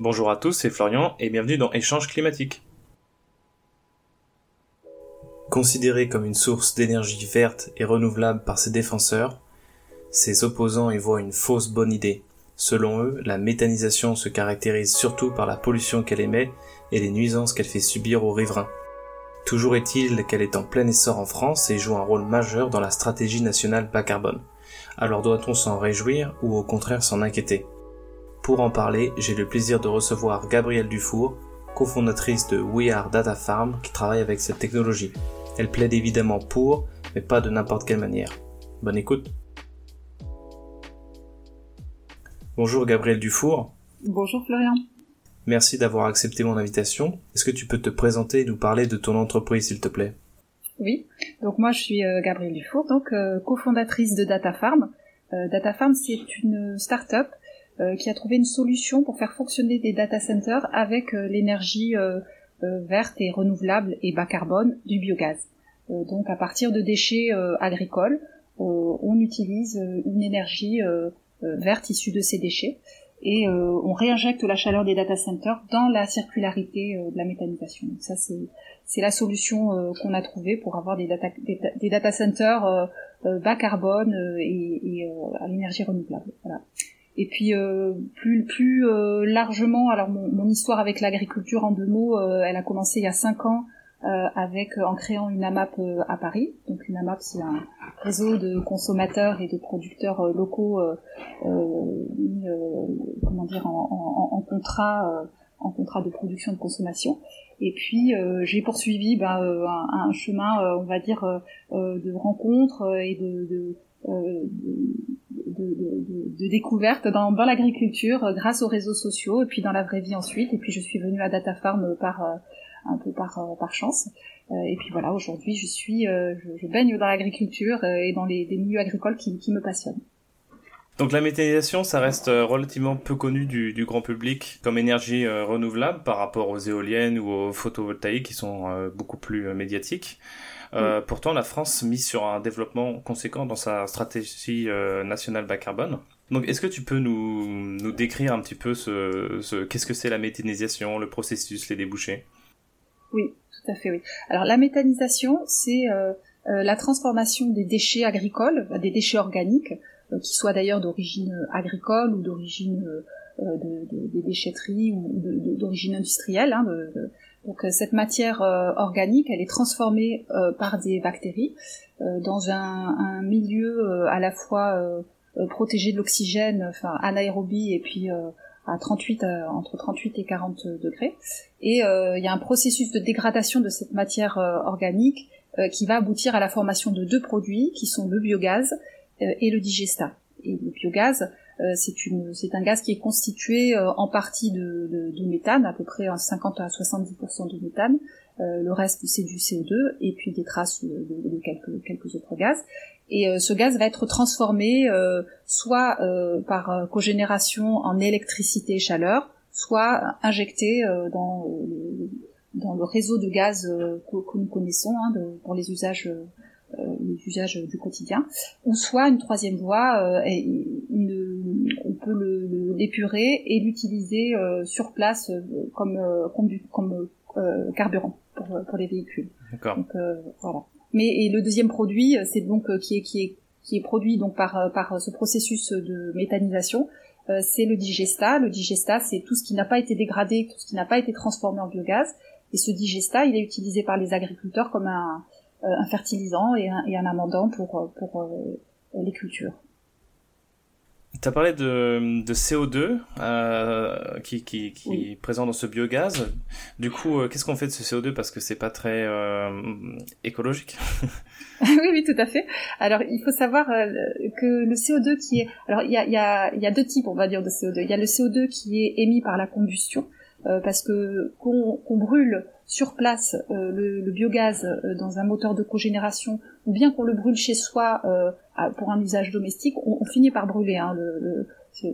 Bonjour à tous, c'est Florian et bienvenue dans Échange climatique. Considéré comme une source d'énergie verte et renouvelable par ses défenseurs, ses opposants y voient une fausse bonne idée. Selon eux, la méthanisation se caractérise surtout par la pollution qu'elle émet et les nuisances qu'elle fait subir aux riverains. Toujours est-il qu'elle est en plein essor en France et joue un rôle majeur dans la stratégie nationale bas carbone. Alors doit-on s'en réjouir ou au contraire s'en inquiéter? Pour en parler, j'ai le plaisir de recevoir Gabrielle Dufour, cofondatrice de We Are Data Farm qui travaille avec cette technologie. Elle plaide évidemment pour, mais pas de n'importe quelle manière. Bonne écoute. Bonjour Gabriel Dufour. Bonjour Florian. Merci d'avoir accepté mon invitation. Est-ce que tu peux te présenter et nous parler de ton entreprise s'il te plaît? Oui, donc moi je suis euh, Gabrielle Dufour, donc euh, cofondatrice de Data Farm. Euh, Data Farm c'est une start-up qui a trouvé une solution pour faire fonctionner des data centers avec l'énergie euh, verte et renouvelable et bas carbone du biogaz. Euh, donc à partir de déchets euh, agricoles, on utilise une énergie verte issue de ces déchets et on réinjecte la chaleur des data centers dans la circularité de la méthanisation. Donc ça c'est la solution qu'on a trouvée pour avoir des data, des, data centers bas carbone et, et à l'énergie renouvelable. Voilà. Et puis euh, plus plus euh, largement, alors mon, mon histoire avec l'agriculture en deux mots, euh, elle a commencé il y a cinq ans avec en créant une AMAP à Paris. Donc une AMAP c'est un réseau de consommateurs et de producteurs locaux comment dire en, en, en contrat en contrat de production de consommation. Et puis j'ai poursuivi ben, un, un, chemin, on va dire, de rencontres et de, de euh, de, découverte dans, l'agriculture euh, grâce aux réseaux sociaux et puis dans la vraie vie ensuite. Et puis je suis venue à Data Farm par euh, un peu par, par chance. et puis voilà, aujourd'hui je suis, je, baigne dans l'agriculture et dans les, milieux agricoles qui, me passionnent. Donc la méthanisation, ça reste relativement peu connu du grand public comme énergie renouvelable par rapport aux éoliennes ou aux photovoltaïques qui sont beaucoup plus médiatiques. Euh, pourtant, la France mise sur un développement conséquent dans sa stratégie euh, nationale bas carbone. Donc, est-ce que tu peux nous, nous décrire un petit peu ce, ce qu'est-ce que c'est la méthanisation, le processus, les débouchés? Oui, tout à fait, oui. Alors, la méthanisation, c'est euh, la transformation des déchets agricoles, des déchets organiques, qui soient d'ailleurs d'origine agricole ou d'origine de, de, des déchetteries ou d'origine industrielle, hein, donc euh, cette matière euh, organique, elle est transformée euh, par des bactéries dans un, milieu à la fois protégé de l'oxygène, enfin anaérobie et puis à 38 entre 38 et 40 degrés. Et il y a un processus de dégradation de cette matière organique qui va aboutir à la formation de deux produits qui sont le biogaz et le digestat. Et le biogaz, c'est un gaz qui est constitué euh, en partie de, méthane, à peu près 50 à 70% de méthane. Euh, le reste c'est du CO2 et puis des traces de, quelques, autres gaz. Et ce gaz va être transformé soit par cogénération en électricité et chaleur, soit injecté dans, le réseau de gaz que, nous connaissons hein, pour les usages du quotidien, ou soit une troisième voie, on peut l'épurer et l'utiliser euh, sur place euh, comme euh, comme, carburant pour, les véhicules. D'accord. voilà. Mais et le deuxième produit, c'est donc qui est qui est qui est produit donc par par ce processus de méthanisation, c'est le digesta. Le digesta, c'est tout ce qui n'a pas été dégradé, tout ce qui n'a pas été transformé en biogaz. Et ce digesta, il est utilisé par les agriculteurs comme un, un fertilisant et un, et un amendant pour pour les cultures. Tu as parlé de, de CO2 euh, qui, qui, qui est présent dans ce biogaz. Du coup, euh, qu'est-ce qu'on fait de ce CO2 parce que c'est pas très euh, écologique Oui, oui, tout à fait. Alors, il faut savoir euh, que le CO2 qui est... Alors, il y a, y, a, y a deux types, on va dire, de CO2. Il y a le CO2 qui est émis par la combustion, euh, parce que qu'on brûle sur place euh, le, biogaz euh, dans un moteur de cogénération, ou bien qu'on le brûle chez soi pour un usage domestique, on, finit par brûler hein, le,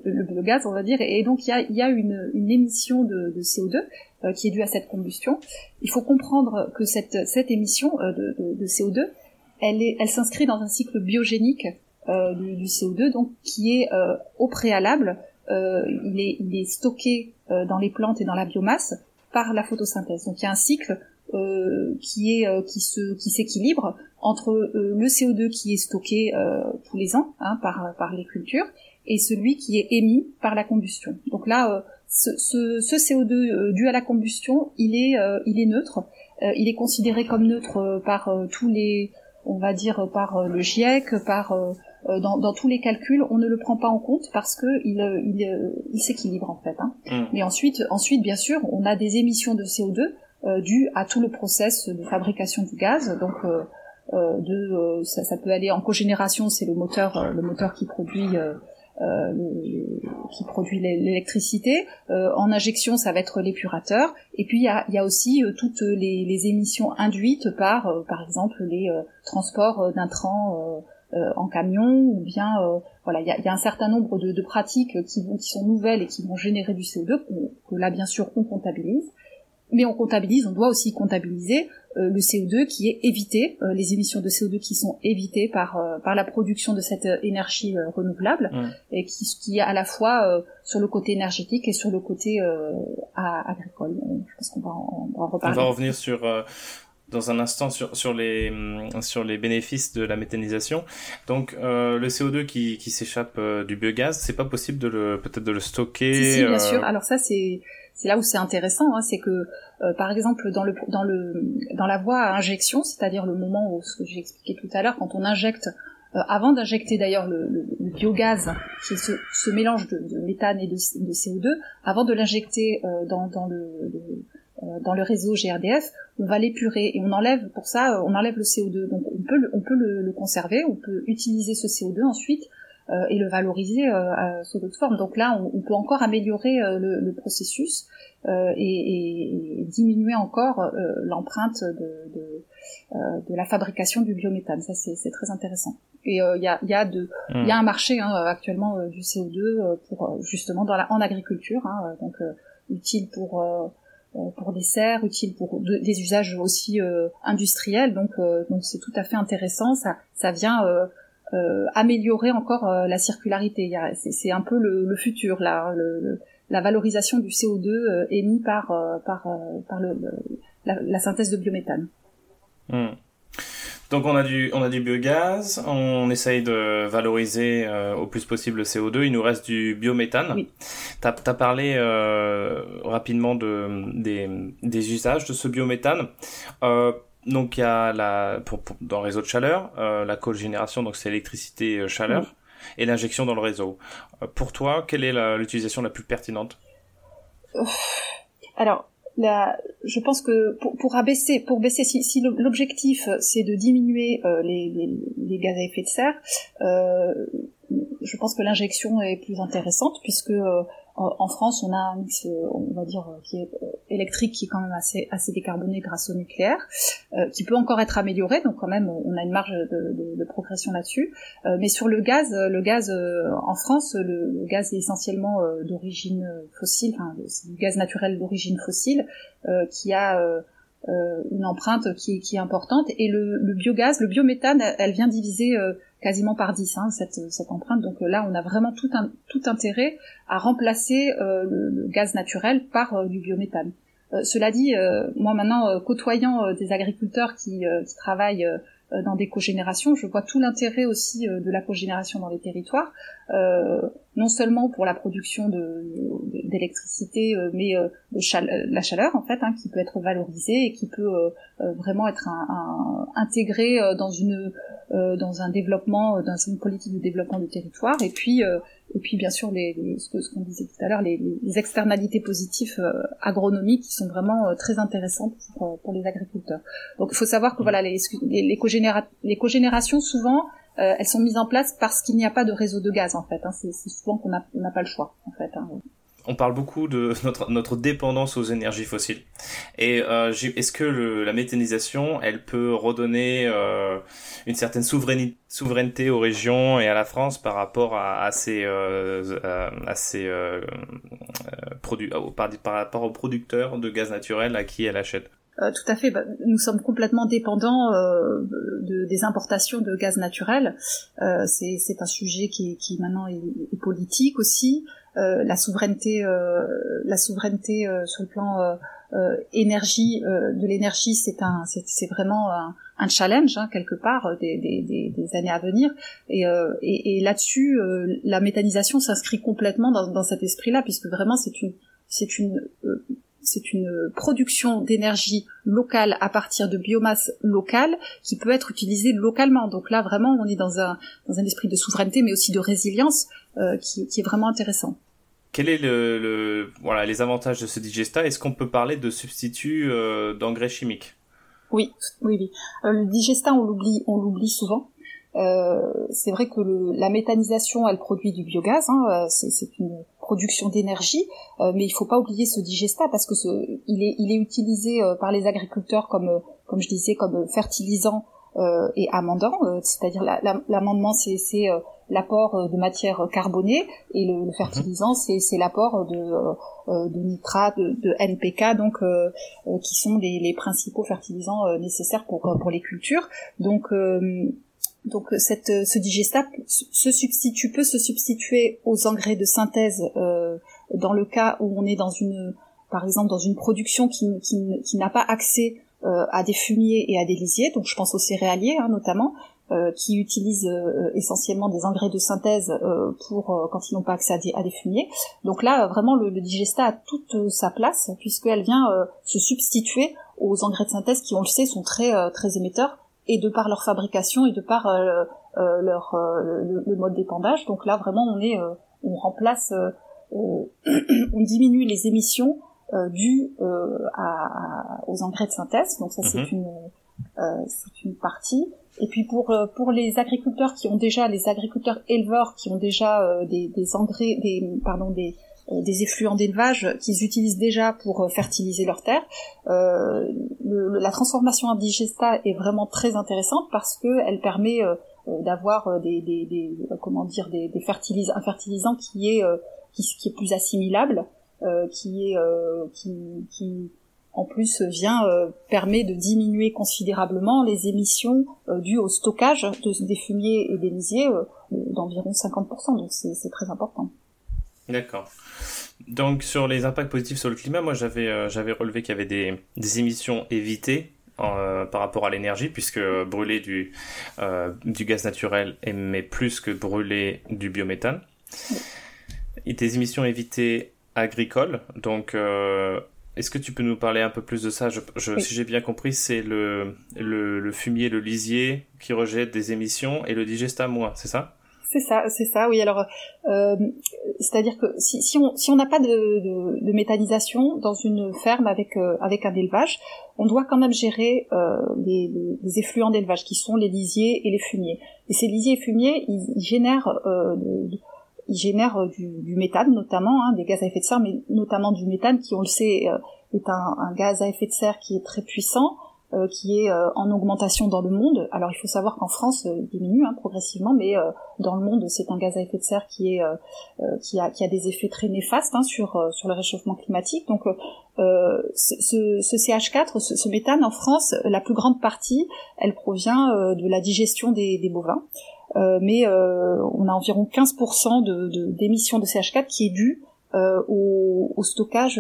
le, biogaz, on va dire, et donc il y a, une, émission de, de CO2 qui est due à cette combustion. Il faut comprendre que cette, émission de, de, CO2, elle, s'inscrit dans un cycle biogénique du, du, CO2, donc qui est au préalable, il est stocké dans les plantes et dans la biomasse par la photosynthèse. Donc il y a un cycle qui est qui se qui s'équilibre entre le CO2 qui est stocké tous les ans hein, par par les cultures et celui qui est émis par la combustion. Donc là, ce, ce, ce, CO2 dû à la combustion, il est il est neutre. il est considéré comme neutre par tous les on va dire par le GIEC, par euh, dans, dans, tous les calculs, on ne le prend pas en compte parce que il, euh, il, euh, il s'équilibre en fait. Hein. Mm. Mais ensuite, ensuite, bien sûr, on a des émissions de CO2 euh, dues à tout le process de fabrication du gaz. Donc, euh, de, ça, ça, peut aller en cogénération, c'est le moteur, le moteur qui produit. Euh, qui produit l'électricité. Euh, en injection, ça va être l'épurateur. Et puis il y a, y a, aussi toutes les, les, émissions induites par, par exemple, les transports d'intrants euh, en camion ou bien euh, voilà il y a, y a, un certain nombre de, de pratiques qui, vont, qui sont nouvelles et qui vont générer du CO2 que là bien sûr on comptabilise mais on comptabilise, on doit aussi comptabiliser euh, le CO2 qui est évité, les émissions de CO2 qui sont évitées par par la production de cette énergie renouvelable mmh. et qui, qui est à la fois sur le côté énergétique et sur le côté agricole. Je pense qu'on va, en, va reparler. On va revenir sur dans un instant sur, sur, les, hum, sur les bénéfices de la méthanisation. Donc euh, le CO2 qui, qui s'échappe euh, du biogaz, c'est pas possible de le peut-être de le stocker. Si, si bien euh, sûr. Alors ça c'est c'est là où c'est intéressant, hein, c'est que euh, par exemple dans le dans le dans la voie à injection, c'est-à-dire le moment où ce que j'ai expliqué tout à l'heure, quand on injecte avant d'injecter d'ailleurs le, le, le, biogaz, qui est ce, ce mélange de, de, méthane et de, de CO2, avant de l'injecter dans, dans le, le dans le réseau GRDF, on va l'épurer et on enlève pour ça, euh, on enlève le CO2. Donc on peut, on peut le, le conserver, on peut utiliser ce CO2 ensuite euh, et le valoriser euh, sous d'autres formes. Donc là, on, on peut encore améliorer le, le, processus et, et, diminuer encore l'empreinte de, de, de, la fabrication du biométhane. Ça, c'est très intéressant. Et il y, a, y, a de, il y a un marché hein, actuellement du CO2 pour justement dans la, en agriculture, hein, donc utile pour euh, pour des serres, utile pour des usages aussi euh, industriels. Donc, euh, donc c'est tout à fait intéressant. Ça, ça vient améliorer encore la circularité. C'est un peu le, le futur là, le, la valorisation du CO2 émis par par par le, la, la, synthèse de biométhane. Hmm. Donc on a du on a du biogaz, on essaye de valoriser euh, au plus possible le CO2. Il nous reste du biométhane. Oui. T'as as parlé euh, rapidement de des, des usages de ce biométhane. Euh, donc il y a la pour, dans le réseau de chaleur, la cogénération donc c'est électricité chaleur et l'injection dans le réseau. pour toi, quelle est l'utilisation la, plus pertinente? Alors je pense que pour, pour abaisser, pour baisser, si, si l'objectif c'est de diminuer euh, les, les, les, gaz à effet de serre, euh, je pense que l'injection est plus intéressante puisque euh, en France, on a un mix, euh, on va dire, euh, qui est euh, électrique, qui est quand même assez, assez décarboné grâce au nucléaire, qui peut encore être amélioré. Donc quand même, on a une marge de, de, de progression là-dessus. mais sur le gaz, le gaz en France, le, gaz est essentiellement d'origine fossile, enfin c'est du gaz naturel d'origine fossile, qui a une empreinte qui qui est importante. Et le, le biogaz, le biométhane, elle vient diviser quasiment par 10 hein, cette, cette empreinte. Donc euh, là, on a vraiment tout, tout intérêt à remplacer euh, le, gaz naturel par euh, du biométhane. cela dit, moi maintenant, côtoyant des agriculteurs qui, qui travaillent dans des cogénérations, je vois tout l'intérêt aussi de la cogénération dans les territoires, non seulement pour la production d'électricité, mais de la chaleur en fait, hein, qui peut être valorisée et qui peut vraiment être un, un, intégré dans une euh, dans un développement, euh, dans une politique de développement du territoire, et puis euh, et puis bien sûr les, les ce qu'on disait tout à l'heure, les, les, externalités positives agronomiques qui sont vraiment très intéressantes pour, pour les agriculteurs. Donc il faut savoir que voilà les, les, cogénéra les cogénérations souvent elles sont mises en place parce qu'il n'y a pas de réseau de gaz en fait. Hein. C'est souvent qu'on n'a pas le choix en fait. Hein on parle beaucoup de notre, dépendance aux énergies fossiles. Et euh, est-ce que la méthanisation, elle peut redonner euh, une certaine souveraineté, aux régions et à la France par rapport à, ces, euh, produits, par, rapport aux producteurs de gaz naturel à qui elle achète? Tout à fait. Bah, nous sommes complètement dépendants de, des importations de gaz naturel. C'est un sujet qui, qui maintenant est politique aussi. La souveraineté, la souveraineté sur le plan énergie de l'énergie, c'est un, c'est vraiment un, un challenge hein, quelque part des, des, des, années à venir. Et, et, et là-dessus, la méthanisation s'inscrit complètement dans, dans cet esprit-là, puisque vraiment c'est une c'est une c'est une production d'énergie locale à partir de biomasse locale qui peut être utilisée localement. Donc là, vraiment, on est dans un, dans un esprit de souveraineté, mais aussi de résilience euh, qui, qui, est vraiment intéressant. Quel est le, le, voilà les avantages de ce digesta Est-ce qu'on peut parler de substitut euh, d'engrais chimiques? Oui, oui, oui. Euh, le digesta, on l'oublie, on l'oublie souvent. Euh, c'est vrai que le, la méthanisation, elle produit du biogaz. Hein, euh, c'est une production d'énergie, euh, mais il faut pas oublier ce digesta parce que ce, il est, il est utilisé euh, par les agriculteurs comme, comme je disais, comme fertilisant et amendant, c'est-à-dire l'amendement c'est l'apport de matière carbonée et le, le fertilisant mhm. c'est l'apport de, de nitrate, de, de, NPK, donc qui sont les, les principaux fertilisants nécessaires pour, pour les cultures. Donc donc euh, cette, euh, ce digesta se substitue, peut se substituer aux engrais de synthèse euh, dans le cas où on est dans une, par exemple, dans une production qui, qui, qui n'a pas accès euh, à des fumiers et à des lisiers. Donc je pense aux céréaliers hein, notamment, euh, qui utilisent euh, essentiellement des engrais de synthèse pour quand ils n'ont pas accès à des, à des, fumiers. Donc là, vraiment, le, le digesta a toute sa place puisqu'elle vient se substituer aux engrais de synthèse qui, on le sait, sont très très émetteurs et de par leur fabrication et de par euh, euh, leur euh, le, mode d'épandage. Donc là vraiment on est on remplace on diminue les émissions dues à, aux engrais de synthèse. Donc ça c'est mhm. une c'est une partie. Et puis pour pour les agriculteurs qui ont déjà les agriculteurs éleveurs qui ont déjà des, des engrais des pardon des euh, des effluents d'élevage qu'ils utilisent déjà pour euh, fertiliser leurs terres. Euh, le, la transformation en digesta est vraiment très intéressante parce que elle permet euh, d'avoir des, des, des, comment dire des, des fertilisants, un fertilisant qui est qui, qui, est plus assimilable, qui est qui, qui en plus vient permet de diminuer considérablement les émissions dues au stockage de, des fumiers et des lisiers d'environ 50%. Donc c'est très important. D'accord. Donc sur les impacts positifs sur le climat, moi j'avais euh, j'avais relevé qu'il y avait des, des émissions évitées euh, par rapport à l'énergie, puisque brûler du, euh, du gaz naturel émet plus que brûler du biométhane. Et des émissions évitées agricoles, donc est-ce que tu peux nous parler un peu plus de ça? Je, Si j'ai bien compris, c'est le, le, le, fumier, le lisier qui rejette des émissions et le digesta moins, c'est ça? C'est ça, c'est ça. Oui, alors, euh, c'est-à-dire que si, si on si on n'a pas de, de, de, méthanisation dans une ferme avec euh, avec un élevage, on doit quand même gérer euh, les, les, effluents d'élevage qui sont les lisiers et les fumiers. Et ces lisiers et fumiers, ils, génèrent euh, ils génèrent du, du méthane notamment, hein, des gaz à effet de serre, mais notamment du méthane qui, on le sait, euh, est un, un, gaz à effet de serre qui est très puissant, euh, qui est euh, en augmentation dans le monde. Alors il faut savoir qu'en France euh, il diminue hein, progressivement, mais dans le monde c'est un gaz à effet de serre qui est qui a qui a des effets très néfastes hein, sur sur le réchauffement climatique. Donc ce, ce, CH4, ce, méthane en France, la plus grande partie, elle provient de la digestion des, des bovins. Mais on a environ 15% de, d'émissions de, CH4 qui est due au, au, stockage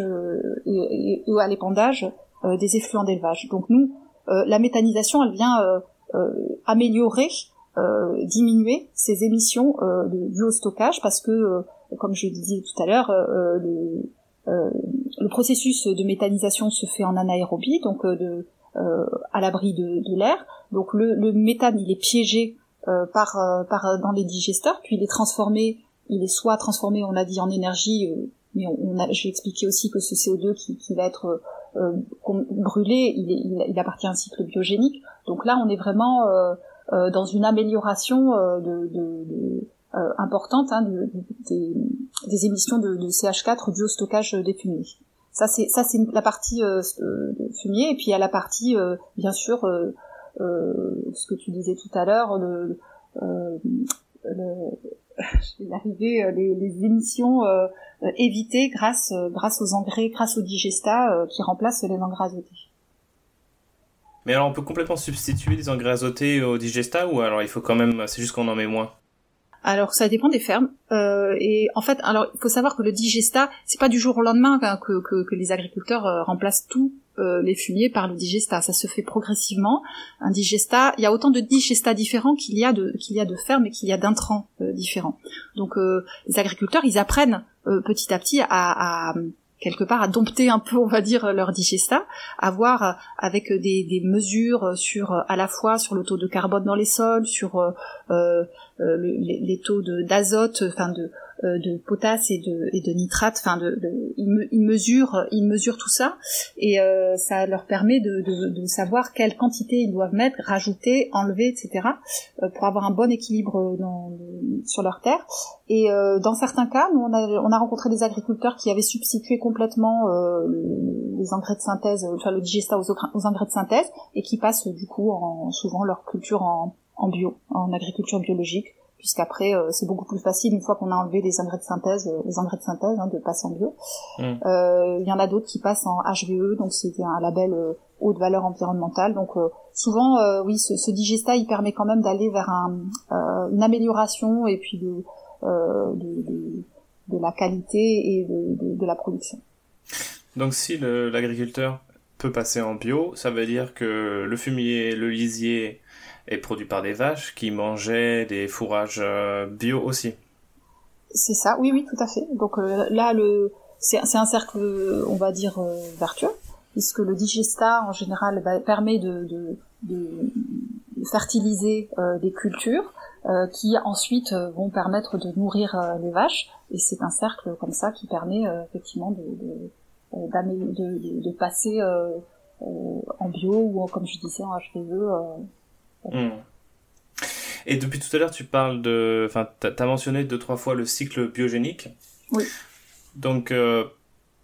et, et, à l'épandage euh, des effluents d'élevage. Donc nous, euh, la méthanisation, elle vient euh, améliorer, diminuer ces émissions de, dues au stockage parce que, comme je disais tout à l'heure, le, le processus de méthanisation se fait en anaérobie, donc de, à l'abri de, de l'air. Donc le, le, méthane, il est piégé par, par dans les digesteurs, puis il est transformé, il est soit transformé, on l'a dit, en énergie, mais on, j'ai expliqué aussi que ce CO2 qui, qui va être euh, brûlé, il, il, appartient à un cycle biogénique. Donc là, on est vraiment euh, euh, dans une amélioration de, de, importante hein, des, des, émissions de, de, CH4 dues au stockage des fumiers. Ça c'est ça c'est la partie euh, fumier et puis il y a la partie bien sûr ce que tu disais tout à l'heure le, je vais arriver les, les émissions euh, éviter grâce euh, grâce aux engrais, grâce au digesta euh, qui remplacent les engrais azotés. Mais alors on peut complètement substituer des engrais azotés au digesta ou alors il faut quand même, c'est juste qu'on en met moins? Alors ça dépend des fermes euh, et en fait alors il faut savoir que le digesta c'est pas du jour au lendemain hein, que, que, que, les agriculteurs euh, remplacent tous euh, les fumiers par le digesta. Ça se fait progressivement. Un digesta il y a autant de digesta différents qu'il y a de qu'il y a de fermes et qu'il y a d'intrants différents. Donc les agriculteurs ils apprennent petit à petit à, quelque part à dompter un peu, on va dire, leur digesta, à voir avec des, mesures sur à la fois sur le taux de carbone dans les sols, sur euh, euh les, les, taux d'azote, enfin de euh, de potasse et de, et de nitrate. Enfin, de, de ils, mesurent, ils mesurent tout ça et euh, ça leur permet de, de, savoir quelle quantité ils doivent mettre, rajouter, enlever, etc. Euh, pour avoir un bon équilibre dans, sur leur terre. Et dans certains cas, nous, on a, on a rencontré des agriculteurs qui avaient substitué complètement les engrais de synthèse, enfin le digesta aux, aux, engrais de synthèse, et qui passent du coup en, souvent leur culture en, en bio, en agriculture biologique puisqu'après euh, c'est beaucoup plus facile une fois qu'on a enlevé les engrais de synthèse, euh, les engrais de synthèse, hein, de passer en bio. Mm. Euh, il y en a d'autres qui passent en HVE, donc c'est un label haute valeur environnementale. Donc souvent, oui, ce, ce, digesta, il permet quand même d'aller vers un, une amélioration et puis de, de, de, de, la qualité et de, de la production. Donc si l'agriculteur peut passer en bio, ça veut dire que le fumier, le lisier est produit par des vaches qui mangeaient des fourrages euh, bio aussi. C'est ça, oui, oui, tout à fait. Donc euh, là, c'est, un cercle, on va dire, euh, vertueux, puisque le digesta, en général, bah, permet de, fertiliser des cultures qui ensuite vont permettre de nourrir les vaches. Et c'est un cercle comme ça qui permet effectivement de, de, passer en bio ou, comme je disais, en HVE Hmm. Et depuis tout à l'heure, tu parles de, enfin, t'as mentionné deux trois fois le cycle biogénique. Oui. Donc euh,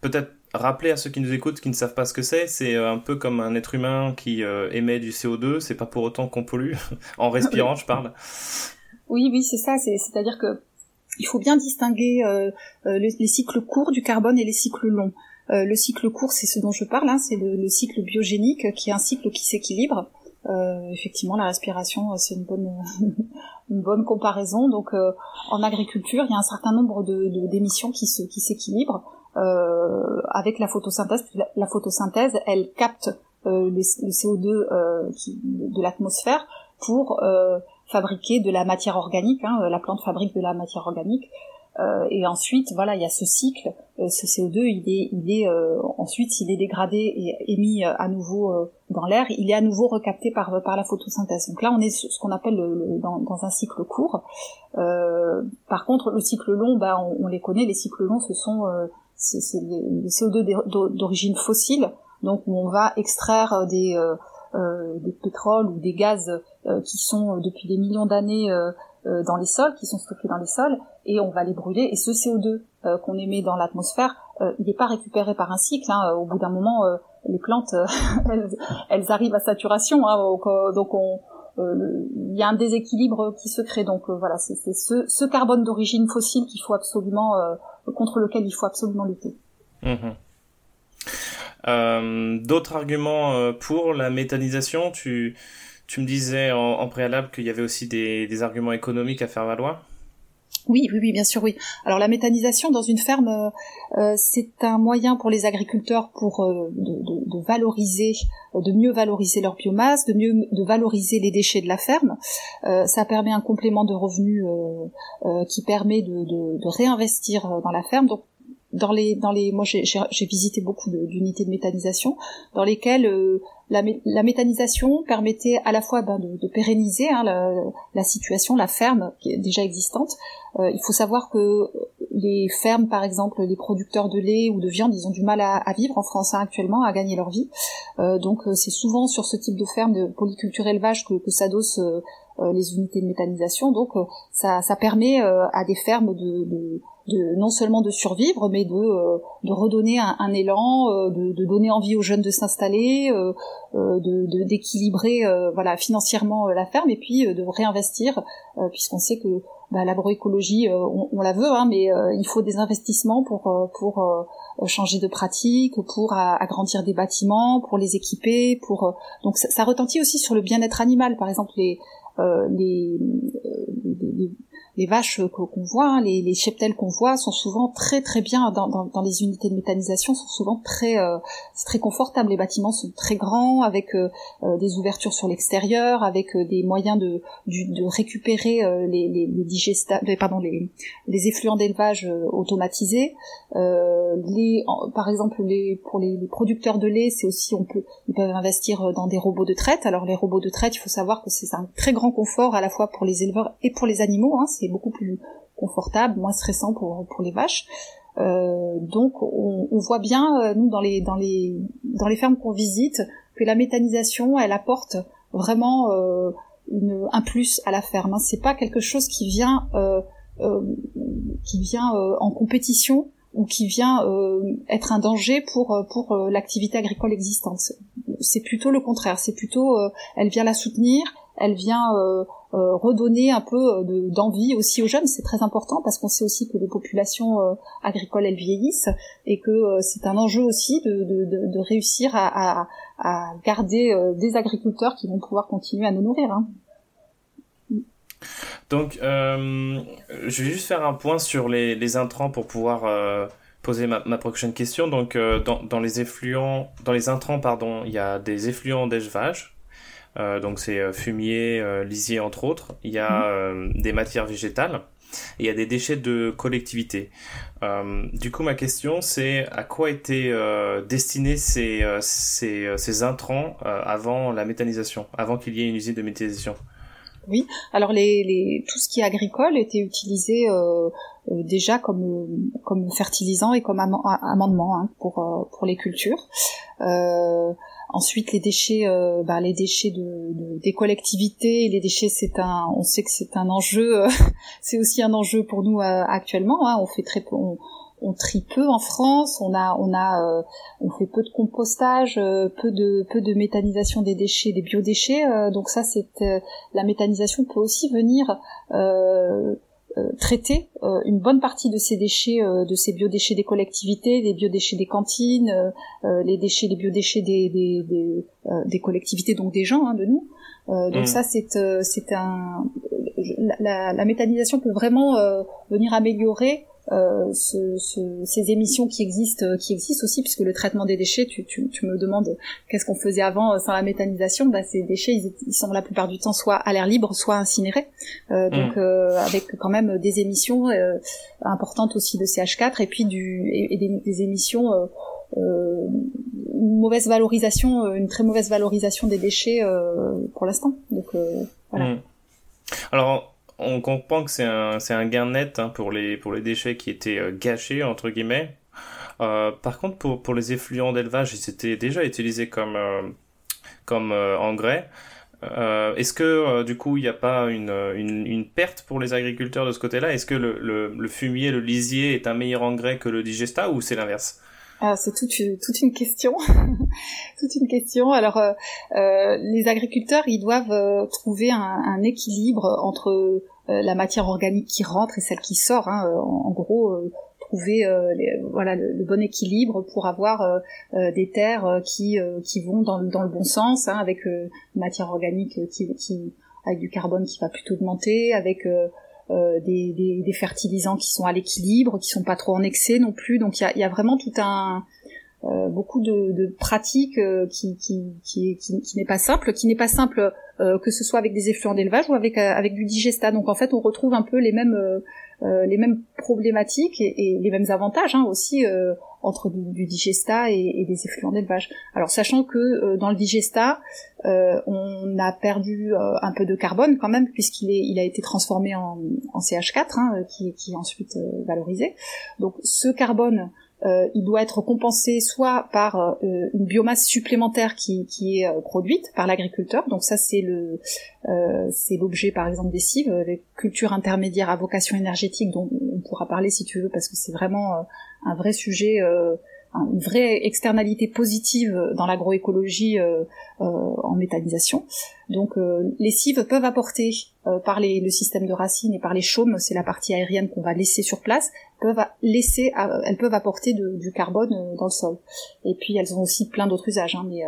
peut-être rappeler à ceux qui nous écoutent, qui ne savent pas ce que c'est, c'est euh, un peu comme un être humain qui euh, émet du CO2. C'est pas pour autant qu'on pollue en respirant, je parle. Oui, oui, c'est ça. C'est-à-dire que il faut bien distinguer les, cycles courts du carbone et les cycles longs. Le cycle court, c'est ce dont je parle, hein, c'est le, le, cycle biogénique, qui est un cycle qui s'équilibre. Euh, effectivement, la respiration, euh, c'est une bonne, une bonne comparaison. Donc, euh, en agriculture, il y a un certain nombre de, d'émissions qui se, qui s'équilibrent euh, avec la photosynthèse. La, photosynthèse, elle capte le, CO2 qui, de l'atmosphère pour fabriquer de la matière organique. Hein, la plante fabrique de la matière organique. Euh, et ensuite, voilà, il y a ce cycle. Euh, ce CO2, il est, il est euh, ensuite, s'il est dégradé et émis à nouveau dans l'air, il est à nouveau recapté par par la photosynthèse. Donc là, on est ce qu'on appelle le, dans, dans, un cycle court. par contre, le cycle long, bah, on, les connaît. Les cycles longs, ce sont c'est, les, CO2 d'origine fossile, donc on va extraire des des pétroles ou des gaz qui sont depuis des millions d'années dans les sols, qui sont stockés dans les sols, et on va les brûler. Et ce CO2 euh, qu'on émet dans l'atmosphère, euh, il n'est pas récupéré par un cycle. Hein. Au bout d'un moment, euh, les plantes, elles, arrivent à saturation. Hein. donc, on, il y a un déséquilibre qui se crée. Donc voilà, c'est ce, ce, carbone d'origine fossile qu'il faut absolument contre lequel il faut absolument lutter. Mmh D'autres arguments pour la méthanisation? Tu, tu me disais en, préalable qu'il y avait aussi des, des arguments économiques à faire valoir oui, oui, oui, bien sûr, oui. Alors la méthanisation dans une ferme, euh, euh, c'est un moyen pour les agriculteurs pour euh, de, valoriser, de mieux valoriser leur biomasse, de mieux de valoriser les déchets de la ferme. ça permet un complément de revenus qui permet de, de, réinvestir dans la ferme. Donc dans les dans les moi j'ai visité beaucoup d'unités de, méthanisation dans lesquelles euh, la, la, méthanisation permettait à la fois ben, de, de, pérenniser hein, la, la, situation la ferme qui est déjà existante. Euh, il faut savoir que les fermes par exemple les producteurs de lait ou de viande ils ont du mal à, à vivre en France hein, actuellement à gagner leur vie. Euh, donc c'est souvent sur ce type de ferme de polyculture élevage que, que s'adossent les unités de méthanisation. Donc ça, ça permet à des fermes de, de de non seulement de survivre, mais de, euh, de redonner un, un élan, euh, de, de, donner envie aux jeunes de s'installer, euh, de d'équilibrer voilà financièrement la ferme et puis de réinvestir, puisqu'on sait que bah, l'agroécologie, on, on, la veut, hein, mais il faut des investissements pour pour changer de pratique, pour agrandir des bâtiments, pour les équiper, pour donc ça, retentit aussi sur le bien-être animal, par exemple les, les, les les vaches qu'on voit, hein, les, les cheptels qu'on voit sont souvent très très bien dans, dans, dans, les unités de méthanisation, sont souvent très euh, très confortable. Les bâtiments sont très grands, avec euh, euh, des ouvertures sur l'extérieur, avec des moyens de, de récupérer les, les, les pardon, les, les effluents d'élevage automatisés. les, par exemple, les, pour les, producteurs de lait, c'est aussi on peut ils peuvent investir dans des robots de traite. Alors les robots de traite, il faut savoir que c'est un très grand confort à la fois pour les éleveurs et pour les animaux. Hein, beaucoup plus confortable, moins stressant pour, pour les vaches. Euh, donc on, voit bien euh, nous dans les dans les dans les fermes qu'on visite que la méthanisation elle apporte vraiment euh, une, un plus à la ferme. Hein. C'est pas quelque chose qui vient qui vient en compétition ou qui vient être un danger pour pour l'activité agricole existante. C'est plutôt le contraire. C'est plutôt elle vient la soutenir, elle vient euh, redonner un peu euh, d'envie aussi aux jeunes, c'est très important parce qu'on sait aussi que les populations euh, agricoles elles vieillissent et que c'est un enjeu aussi de, de, de réussir à, à, à garder des agriculteurs qui vont pouvoir continuer à nous nourrir. Hein. Donc, euh, je vais juste faire un point sur les, les intrants pour pouvoir euh, poser ma, ma, prochaine question. Donc, euh, dans, dans, les effluents, dans les intrants, pardon, il y a des effluents d'élevage, euh, donc c'est euh, fumier, euh, lisier entre autres. Il y a mhm. des matières végétales. Et il y a des déchets de collectivité. du coup, ma question, c'est à quoi étaient destinés ces, ces, ces intrants avant la méthanisation, avant qu'il y ait une usine de méthanisation? Oui, alors les, les, tout ce qui est agricole était utilisé euh, déjà comme, comme fertilisant et comme amendement hein, pour, pour les cultures. Euh, Ensuite, les déchets, euh, bah, les déchets de, des collectivités, les déchets, c'est un, on sait que c'est un enjeu, euh, c'est aussi un enjeu pour nous euh, actuellement. Hein. on fait très on, on, trie peu en France, on a, on a, on fait peu de compostage, peu de, peu de méthanisation des déchets, des biodéchets. donc ça, c'est la méthanisation peut aussi venir euh, traiter euh, une bonne partie de ces déchets, euh, de ces biodéchets des collectivités, des biodéchets des cantines, les déchets, les biodéchets des, des, des, des collectivités, donc des gens, hein, de nous. donc mmh. ça, c'est c'est un la, la, méthanisation peut vraiment venir améliorer euh, ce, ce, ces émissions qui existent, qui existent aussi, puisque le traitement des déchets, tu, tu, tu me demandes qu'est-ce qu'on faisait avant euh, sans la méthanisation, bah, ces déchets, ils, ils, sont la plupart du temps soit à l'air libre, soit incinérés, euh, donc mmh. euh, avec quand même des émissions euh, importantes aussi de CH4 et puis du et, des, des, émissions une mauvaise valorisation, une très mauvaise valorisation des déchets pour l'instant. Donc voilà. Mmh. Alors on comprend que c'est un, c'est un gain net hein, pour, les, pour les déchets qui étaient euh, gâchés, entre guillemets. Euh, par contre, pour, pour les effluents d'élevage, ils étaient déjà utilisés comme, euh, comme engrais. Est-ce que du coup il n'y a pas une, une, perte pour les agriculteurs de ce côté-là? Est-ce que le, le, le, fumier, le lisier est un meilleur engrais que le digesta ou c'est l'inverse? C'est toute toute une question, toute une question. Alors, euh, euh, les agriculteurs, ils doivent euh, trouver un, équilibre entre la matière organique qui rentre et celle qui sort. Hein. En, gros, trouver voilà le, bon équilibre pour avoir des terres qui qui vont dans, dans le bon sens, hein, avec une matière organique qui, avec du carbone qui va plutôt augmenter, avec des, des, des, fertilisants qui sont à l'équilibre, qui sont pas trop en excès non plus. Donc il y a, vraiment tout un euh, beaucoup de, de pratiques euh, qui, qui, qui, qui, n'est pas simple, qui n'est pas simple que ce soit avec des effluents d'élevage ou avec avec du digesta. Donc en fait on retrouve un peu les mêmes les mêmes problématiques et, et, les mêmes avantages hein, aussi entre du, digesta et, des effluents d'élevage. Alors sachant que euh, dans le digesta, euh, on a perdu euh, un peu de carbone quand même puisqu'il est, il a été transformé en, CH4 hein, qui, qui, est ensuite valorisé. Donc ce carbone euh, il doit être compensé soit par euh, une biomasse supplémentaire qui, qui est euh, produite par l'agriculteur. Donc ça c'est le c'est l'objet par exemple des cives, les cultures intermédiaires à vocation énergétique dont on pourra parler si tu veux parce que c'est vraiment un vrai sujet une vraie externalité positive dans l'agroécologie euh, euh, en méthanisation. Donc euh, les cives peuvent apporter par les, le système de racines et par les chaumes, c'est la partie aérienne qu'on va laisser sur place, peuvent laisser, elles peuvent apporter du carbone dans le sol. Et puis elles ont aussi plein d'autres usages. Hein, mais,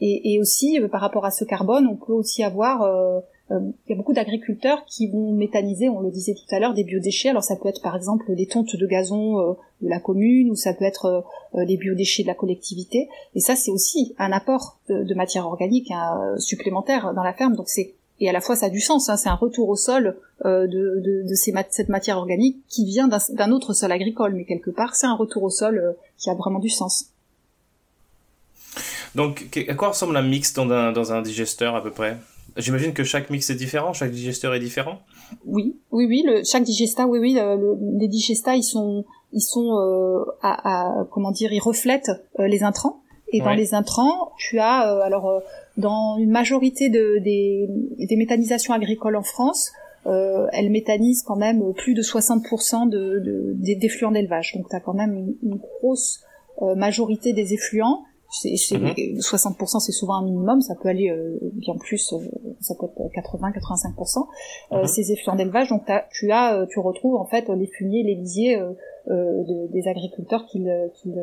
et, et, aussi par rapport à ce carbone, on peut aussi avoir euh, il y a beaucoup d'agriculteurs qui vont méthaniser, on le disait tout à l'heure, des biodéchets. Alors ça peut être par exemple des tontes de gazon euh, de la commune, ou ça peut être euh, des biodéchets de la collectivité. Et ça, c'est aussi un apport de, matière organique hein, supplémentaire dans la ferme. Donc c'est et à la fois ça a du sens, hein, c'est un retour au sol de, cette matière organique qui vient d'un autre sol agricole, mais quelque part c'est un retour au sol qui a vraiment du sens. Donc à quoi ressemble un mix dans un digesteur à peu près? J'imagine que chaque mix est différent, chaque digesteur est différent. Oui, oui, oui. Le, chaque digesta, oui, oui. les digestats, ils sont, ils sont, euh, à, comment dire, ils reflètent euh, les intrants. Et dans les intrants, tu as, euh, alors, dans une majorité de, des, des méthanisations agricoles en France, elles méthanisent quand même plus de 60% de, de, des, effluents d'élevage. Donc, tu as quand même une grosse majorité des effluents c'est, 60% mhm. c'est souvent un minimum, ça peut aller euh, bien plus, euh, ça peut être 80-85%. Euh, mhm. Ces effluents d'élevage, donc tu as, tu retrouves en fait les fumiers, les lisiers des agriculteurs qui, qui,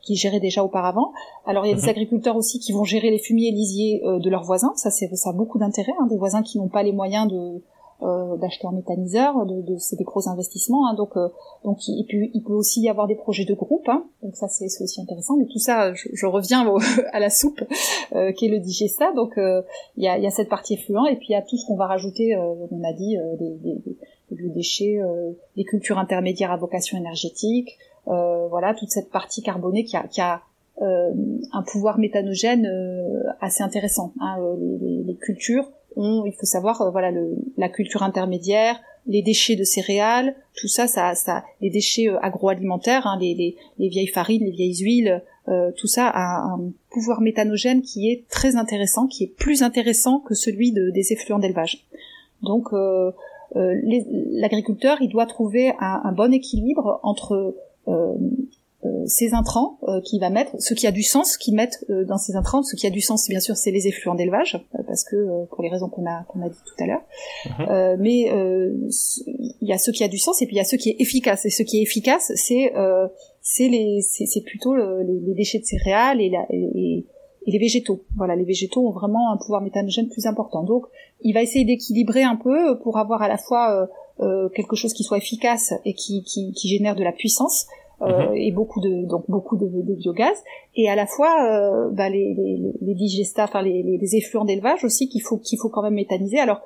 qui géraient déjà auparavant. Alors il y a des mhm. agriculteurs aussi qui vont gérer les fumiers et lisiers de leurs voisins, ça c'est ça a beaucoup d'intérêt, hein, des voisins qui n'ont pas les moyens de euh, d'acheter un méthaniseur, de, de c'est des gros investissements. Hein, donc, euh, donc il, peut, il peut aussi y avoir des projets de groupe. Hein, donc ça c'est aussi intéressant. Mais tout ça, je, je reviens à la soupe euh, qui est le digesta. Donc il y, a, y, a, cette partie effluent et puis il y a tout ce qu'on va rajouter. on a dit des, des, des déchets, des cultures intermédiaires à vocation énergétique. voilà toute cette partie carbonée qui a, qui a un pouvoir méthanogène assez intéressant. Hein, les, les, cultures il faut savoir, euh, voilà, la culture intermédiaire, les déchets de céréales, tout ça, ça, ça les déchets euh, agroalimentaires, hein, les, les, les, vieilles farines, les vieilles huiles, euh, tout ça a un pouvoir méthanogène qui est très intéressant, qui est plus intéressant que celui de, des effluents d'élevage. Donc, euh, l'agriculteur, il doit trouver un, un bon équilibre entre euh, ces intrants euh, qu'il va mettre, ce qui a du sens qu'il mettent euh, dans ces intrants, ce qui a du sens bien sûr c'est les effluents d'élevage parce que pour les raisons qu'on a qu'on a dit tout à l'heure. Mhm. mais il y a ce qui a du sens et puis il y a ce qui est efficace et ce qui est efficace c'est c'est les c'est plutôt les, déchets de céréales et, la, et, les végétaux. Voilà, les végétaux ont vraiment un pouvoir méthanogène plus important. Donc, il va essayer d'équilibrer un peu pour avoir à la fois quelque chose qui soit efficace et qui, qui, qui génère de la puissance, euh, mhm. et beaucoup de donc beaucoup de, de, biogaz et à la fois euh, bah, les, les, les digestats, enfin les, les effluents d'élevage aussi qu'il faut qu'il faut quand même méthaniser. Alors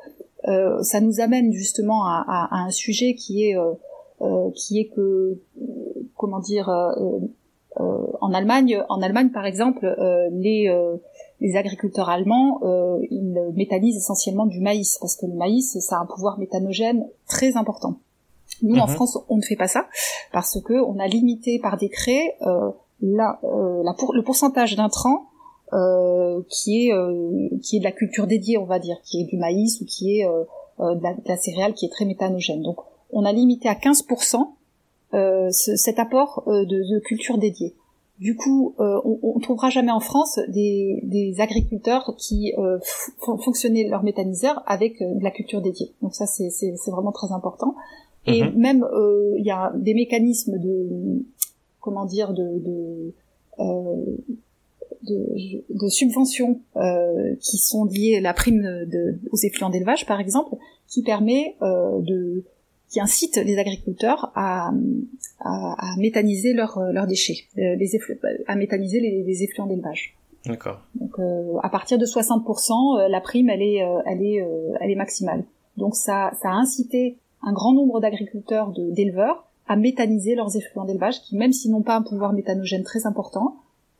euh, ça nous amène justement à, à, à un sujet qui est euh, euh qui est que comment dire en Allemagne en Allemagne par exemple les les agriculteurs allemands ils méthanisent essentiellement du maïs parce que le maïs ça a un pouvoir méthanogène très important. Nous, en mhm. France, on ne fait pas ça parce que on a limité par décret euh, la, euh, la pour, le pourcentage d'intrants euh, qui est euh, qui est de la culture dédiée, on va dire, qui est du maïs ou qui est euh, euh, de la, de, la, céréale qui est très méthanogène. Donc, on a limité à 15% ce, cet apport de, de, culture dédiée. Du coup, on, on trouvera jamais en France des, des agriculteurs qui font fonctionner leur méthaniseur avec de la culture dédiée. Donc ça, c'est vraiment très important. Et mhm. même euh, il y a des mécanismes de comment dire de de, euh, de, de subventions euh, qui sont liées à la prime de, aux effluents d'élevage par exemple, qui permet euh, de qui incite les agriculteurs à, à, à méthaniser leurs leurs déchets, euh, les à méthaniser les, les effluents d'élevage. D'accord. Donc euh, à partir de 60%, la prime elle est elle est elle est maximale. Donc ça ça a incité un grand nombre d'agriculteurs, d'éleveurs, à méthaniser leurs effluents d'élevage, qui même s'ils n'ont pas un pouvoir méthanogène très important,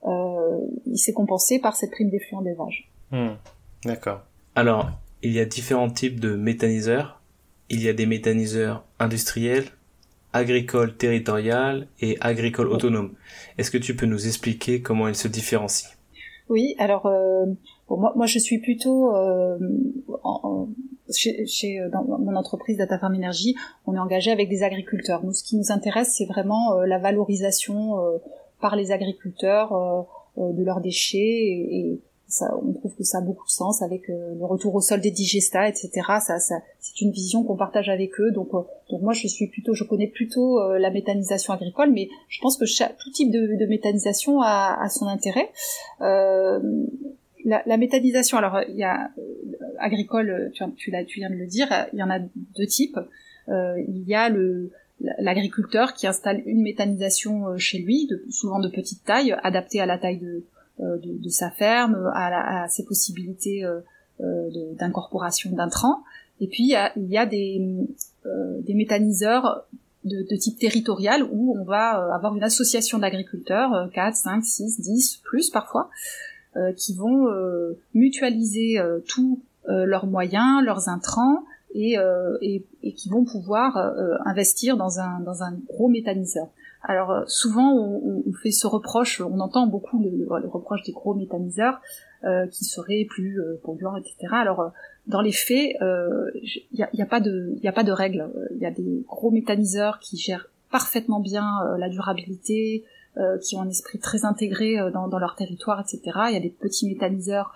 euh, il s'est compensé par cette prime d'effluents d'élevage. Hmm. D'accord. Alors, il y a différents types de méthaniseurs. Il y a des méthaniseurs industriels, agricoles territoriales et agricoles autonomes. Est-ce que tu peux nous expliquer comment ils se différencient? Oui, alors euh, moi, moi je suis plutôt euh, en, chez, chez, euh, dans mon entreprise Data Farm Energy, on est engagé avec des agriculteurs. Nous, ce qui nous intéresse, c'est vraiment euh, la valorisation euh, par les agriculteurs de leurs déchets et, ça, on trouve que ça a beaucoup de sens avec le retour au sol des digestats, etc. Ça, ça c'est une vision qu'on partage avec eux. Donc, donc moi, je suis plutôt, je connais plutôt la méthanisation agricole, mais je pense que chaque, tout type de, de méthanisation a, a, son intérêt. Euh, la, méthanisation, alors il y a agricole, tu, tu, viens de le dire, il y en a deux types. il y a le l'agriculteur qui installe une méthanisation chez lui, souvent de petite taille, adaptée à la taille de, sa ferme, à, ses possibilités d'incorporation d'intrants. Et puis il y a, des, méthaniseurs de, type territorial où on va euh, avoir une association d'agriculteurs, 4, 5, 6, 10, plus parfois, euh, qui vont euh, mutualiser tous leurs moyens, leurs intrants, et, et, et, qui vont pouvoir investir dans un, dans un gros méthaniseur. Alors souvent on, on, fait ce reproche, on entend beaucoup le, reproche des gros méthaniseurs qui seraient plus polluants, etc. Alors dans les faits, il euh, n'y a, y a, pas de, il a pas de règles. Il y a des gros méthaniseurs qui gèrent parfaitement bien euh, la durabilité, euh, qui ont un esprit très intégré dans, dans, leur territoire, etc. Il y a des petits méthaniseurs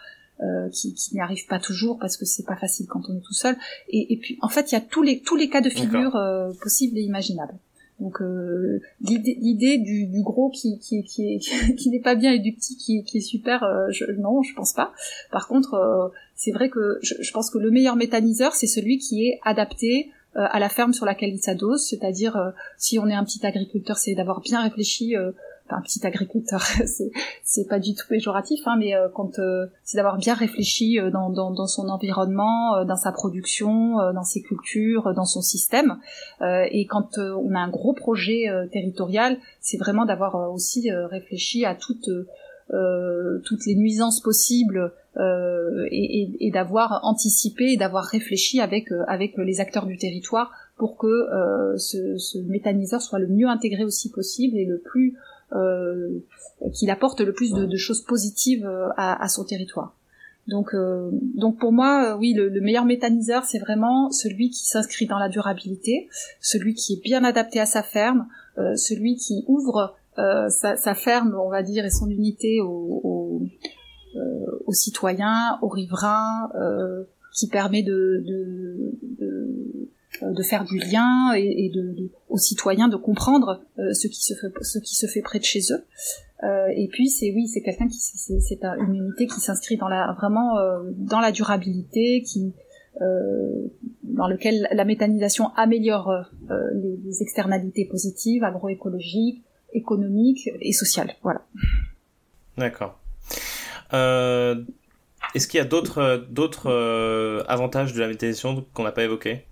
qui, qui n'y arrivent pas toujours parce que c'est pas facile quand on est tout seul. Et, et puis, en fait, il y a tous les tous les cas de figure possibles et imaginables. Donc euh, l'idée du, du, gros qui, qui, qui, qui n'est pas bien et du petit qui, qui est super, euh, je, non, je pense pas. Par contre, euh, c'est vrai que je, je, pense que le meilleur méthaniseur, c'est celui qui est adapté euh, à la ferme sur laquelle il s'adosse. C'est-à-dire, si on est un petit agriculteur, c'est d'avoir bien réfléchi un petit agriculteur, c'est c'est pas du tout péjoratif, hein, mais euh, quand euh, c'est d'avoir bien réfléchi euh, dans, dans, dans, son environnement, dans sa production, dans ses cultures, dans son système. et quand on a un gros projet territorial, c'est vraiment d'avoir aussi réfléchi à toutes toutes les nuisances possibles et, et, et d'avoir anticipé et d'avoir réfléchi avec avec les acteurs du territoire pour que ce, ce méthaniseur soit le mieux intégré aussi possible et le plus euh, qu'il apporte le plus de, de choses positives euh, à, à, son territoire. Donc, euh, donc pour moi, oui, le, le meilleur méthaniseur, c'est vraiment celui qui s'inscrit dans la durabilité, celui qui est bien adapté à sa ferme, celui qui ouvre sa, sa, ferme, on va dire, et son unité aux, aux, aux citoyens, aux riverains, qui permet de, de, de euh, de faire du lien et, de, de, aux citoyens de comprendre euh, ce qui se fait ce qui se fait près de chez eux. Euh, et puis c'est oui c'est quelqu'un qui c'est une unité qui s'inscrit dans la vraiment dans la durabilité qui dans lequel la méthanisation améliore les, les, externalités positives agroécologiques économiques et sociales. Voilà. D'accord est-ce qu'il y a d'autres d'autres avantages de la méthanisation qu'on n'a pas évoqués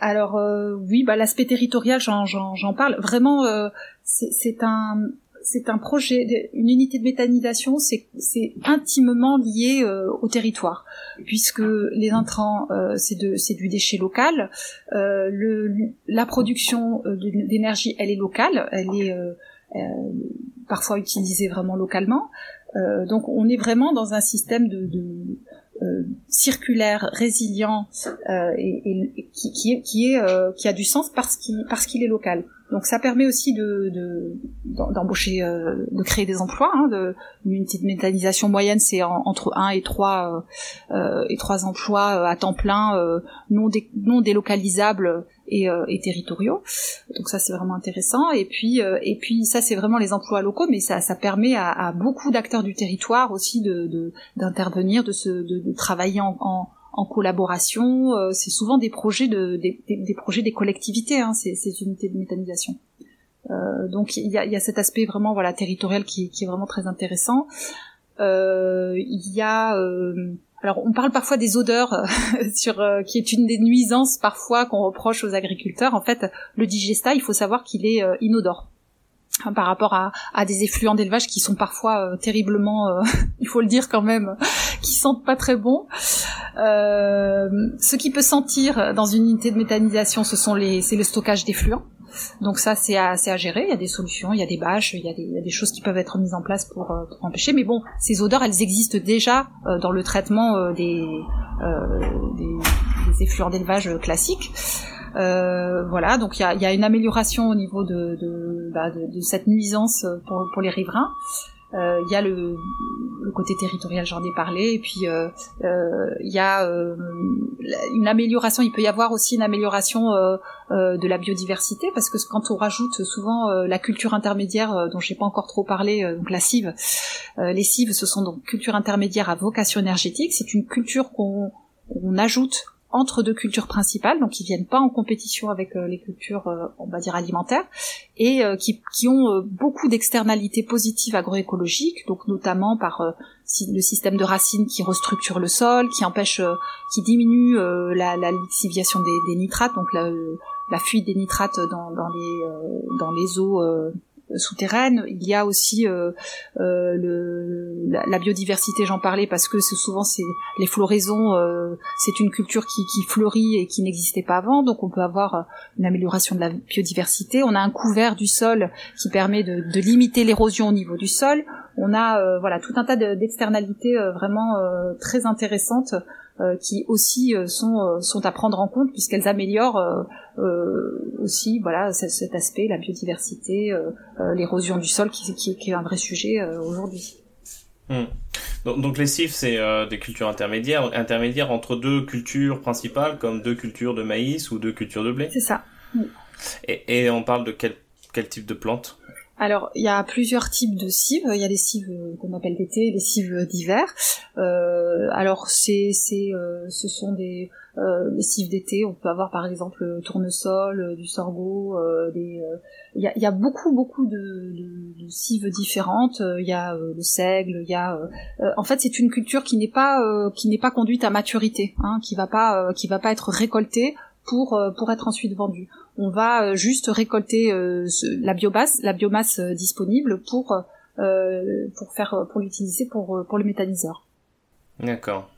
alors euh, oui, bah l'aspect territorial, j'en parle. Vraiment, euh, c'est un un projet, une unité de méthanisation, c'est intimement lié euh, au territoire, puisque les intrants, c'est du déchet local. Le, la production d'énergie, elle est locale, elle est parfois utilisée vraiment localement. Donc on est vraiment dans un système de, de euh, circulaire, résilient euh, et, et, qui, qui, est, qui, euh, qui a du sens parce qu'il parce est local. Donc ça permet aussi de d'embaucher, de, de, créer des emplois. Hein, de, une unité de moyenne, c'est entre 1 et 3 et 3 emplois à temps plein non, non délocalisables et, euh, et territoriaux. Donc ça c'est vraiment intéressant. Et puis euh, et puis ça c'est vraiment les emplois locaux, mais ça, ça permet à, à beaucoup d'acteurs du territoire aussi de d'intervenir, de, se de, travailler en, en, en collaboration. Euh, c'est souvent des projets de des, des, projets des collectivités, hein, ces, ces unités de méthanisation. Euh, donc il y a, y a, cet aspect vraiment voilà territorial qui, qui est vraiment très intéressant. Euh, il y a alors on parle parfois des odeurs euh, euh, qui est une des nuisances parfois qu'on reproche aux agriculteurs. En fait, le digesta, il faut savoir qu'il est euh, inodore hein, par rapport à, à des effluents d'élevage qui sont parfois terriblement, il faut le dire quand même, qui sentent pas très bon. ce qui peut sentir dans une unité de méthanisation, ce sont les, c'est le stockage d'effluents. Donc ça, c'est à, à, gérer. Il y a des solutions, il y a des bâches, il y a des, il y a des choses qui peuvent être mises en place pour, euh, pour, empêcher. Mais bon, ces odeurs, elles existent déjà euh, dans le traitement euh, des, des, des, effluents d'élevage classiques. voilà, donc il y a, y a, une amélioration au niveau de, de, bah, de, de cette nuisance pour, pour les riverains. Euh, il y a le, côté territorial, j'en ai parlé, et puis euh, euh, il y a une amélioration. Il peut y avoir aussi une amélioration de la biodiversité parce que quand on rajoute souvent la culture intermédiaire dont j'ai pas encore trop parlé, donc la cive, les cives, ce sont donc cultures intermédiaires à vocation énergétique. C'est une culture qu'on on ajoute entre deux cultures principales, donc qui viennent pas en compétition avec euh, les cultures, euh, on va dire alimentaires, et euh, qui, qui, ont beaucoup d'externalités positives agroécologiques, donc notamment par le système de racines qui restructure le sol, qui empêche, qui diminue la, la lixiviation des, nitrates, donc la, fuite des nitrates dans les dans les eaux souterraine. Il y a aussi euh, euh, la, biodiversité, j'en parlais parce que souvent c'est les floraisons, euh, c'est une culture qui, qui, fleurit et qui n'existait pas avant, donc on peut avoir une amélioration de la biodiversité. On a un couvert du sol qui permet de, de limiter l'érosion au niveau du sol. On a voilà tout un tas d'externalités vraiment très intéressantes qui aussi sont sont à prendre en compte puisqu'elles améliorent aussi voilà cet aspect la biodiversité l'érosion du sol qui, qui, qui, est un vrai sujet aujourd'hui. Hmm. Donc, donc, les CIF, c'est des cultures intermédiaires, intermédiaires entre deux cultures principales, comme deux cultures de maïs ou deux cultures de blé. C'est ça. Et, et, on parle de quel, quel type de plantes? Alors, il y a plusieurs types de cives. Il y a des cives euh, qu'on appelle d'été, des cives d'hiver. Euh, alors, c'est, c'est, euh, ce sont des euh, les cives d'été. On peut avoir par exemple le tournesol, du sorgho. des, il y a, y, a, beaucoup, beaucoup de, de, de cives différentes. Il y a le seigle. Il y a, en fait, c'est une culture qui n'est pas, qui n'est pas conduite à maturité, hein, qui va pas, qui va pas être récoltée pour pour être ensuite vendue on va euh, juste récolter euh, la biomasse, la biomasse euh, disponible pour pour faire pour l'utiliser pour pour le méthaniseur. D'accord.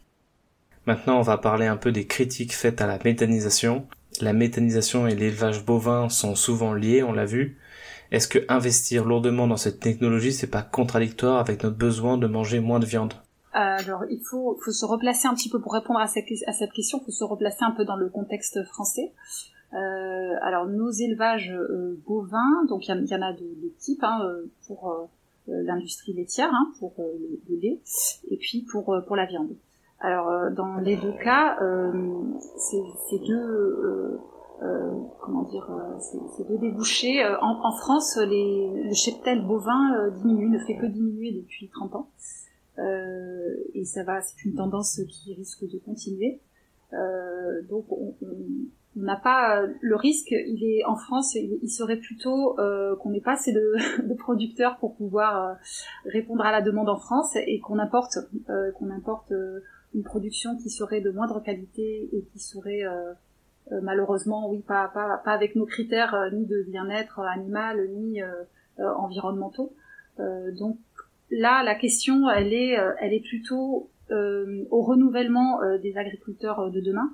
Maintenant, on va parler un peu des critiques faites à la méthanisation. La méthanisation et l'élevage bovin sont souvent liés, on l'a vu. Est-ce que investir lourdement dans cette technologie, c'est pas contradictoire avec notre besoin de manger moins de viande? Alors, il faut, faut se replacer un petit peu pour répondre à cette, question. Il faut se replacer un peu dans le contexte français. Euh, alors nos élevages euh, bovins, donc il y, en a de, types hein, euh, pour l'industrie laitière, hein, pour le, lait, et puis pour pour la viande. Alors dans les deux cas, ces, deux comment dire, ces, deux débouchés. En, en, France, les, le cheptel bovin diminue, ne fait que diminuer depuis 30 ans. Euh, et ça va, c'est une tendance qui risque de continuer. Euh, donc on, n'a pas le risque. Il est en France, il, serait plutôt euh, qu'on n'ait pas assez de, de, producteurs pour pouvoir euh, répondre à la demande en France et qu'on importe, euh, qu'on importe euh, une production qui serait de moindre qualité et qui serait malheureusement, oui, pas, pas, pas avec nos critères ni de bien-être animal ni environnementaux. donc là, la question, elle est, elle est plutôt au renouvellement des agriculteurs de demain.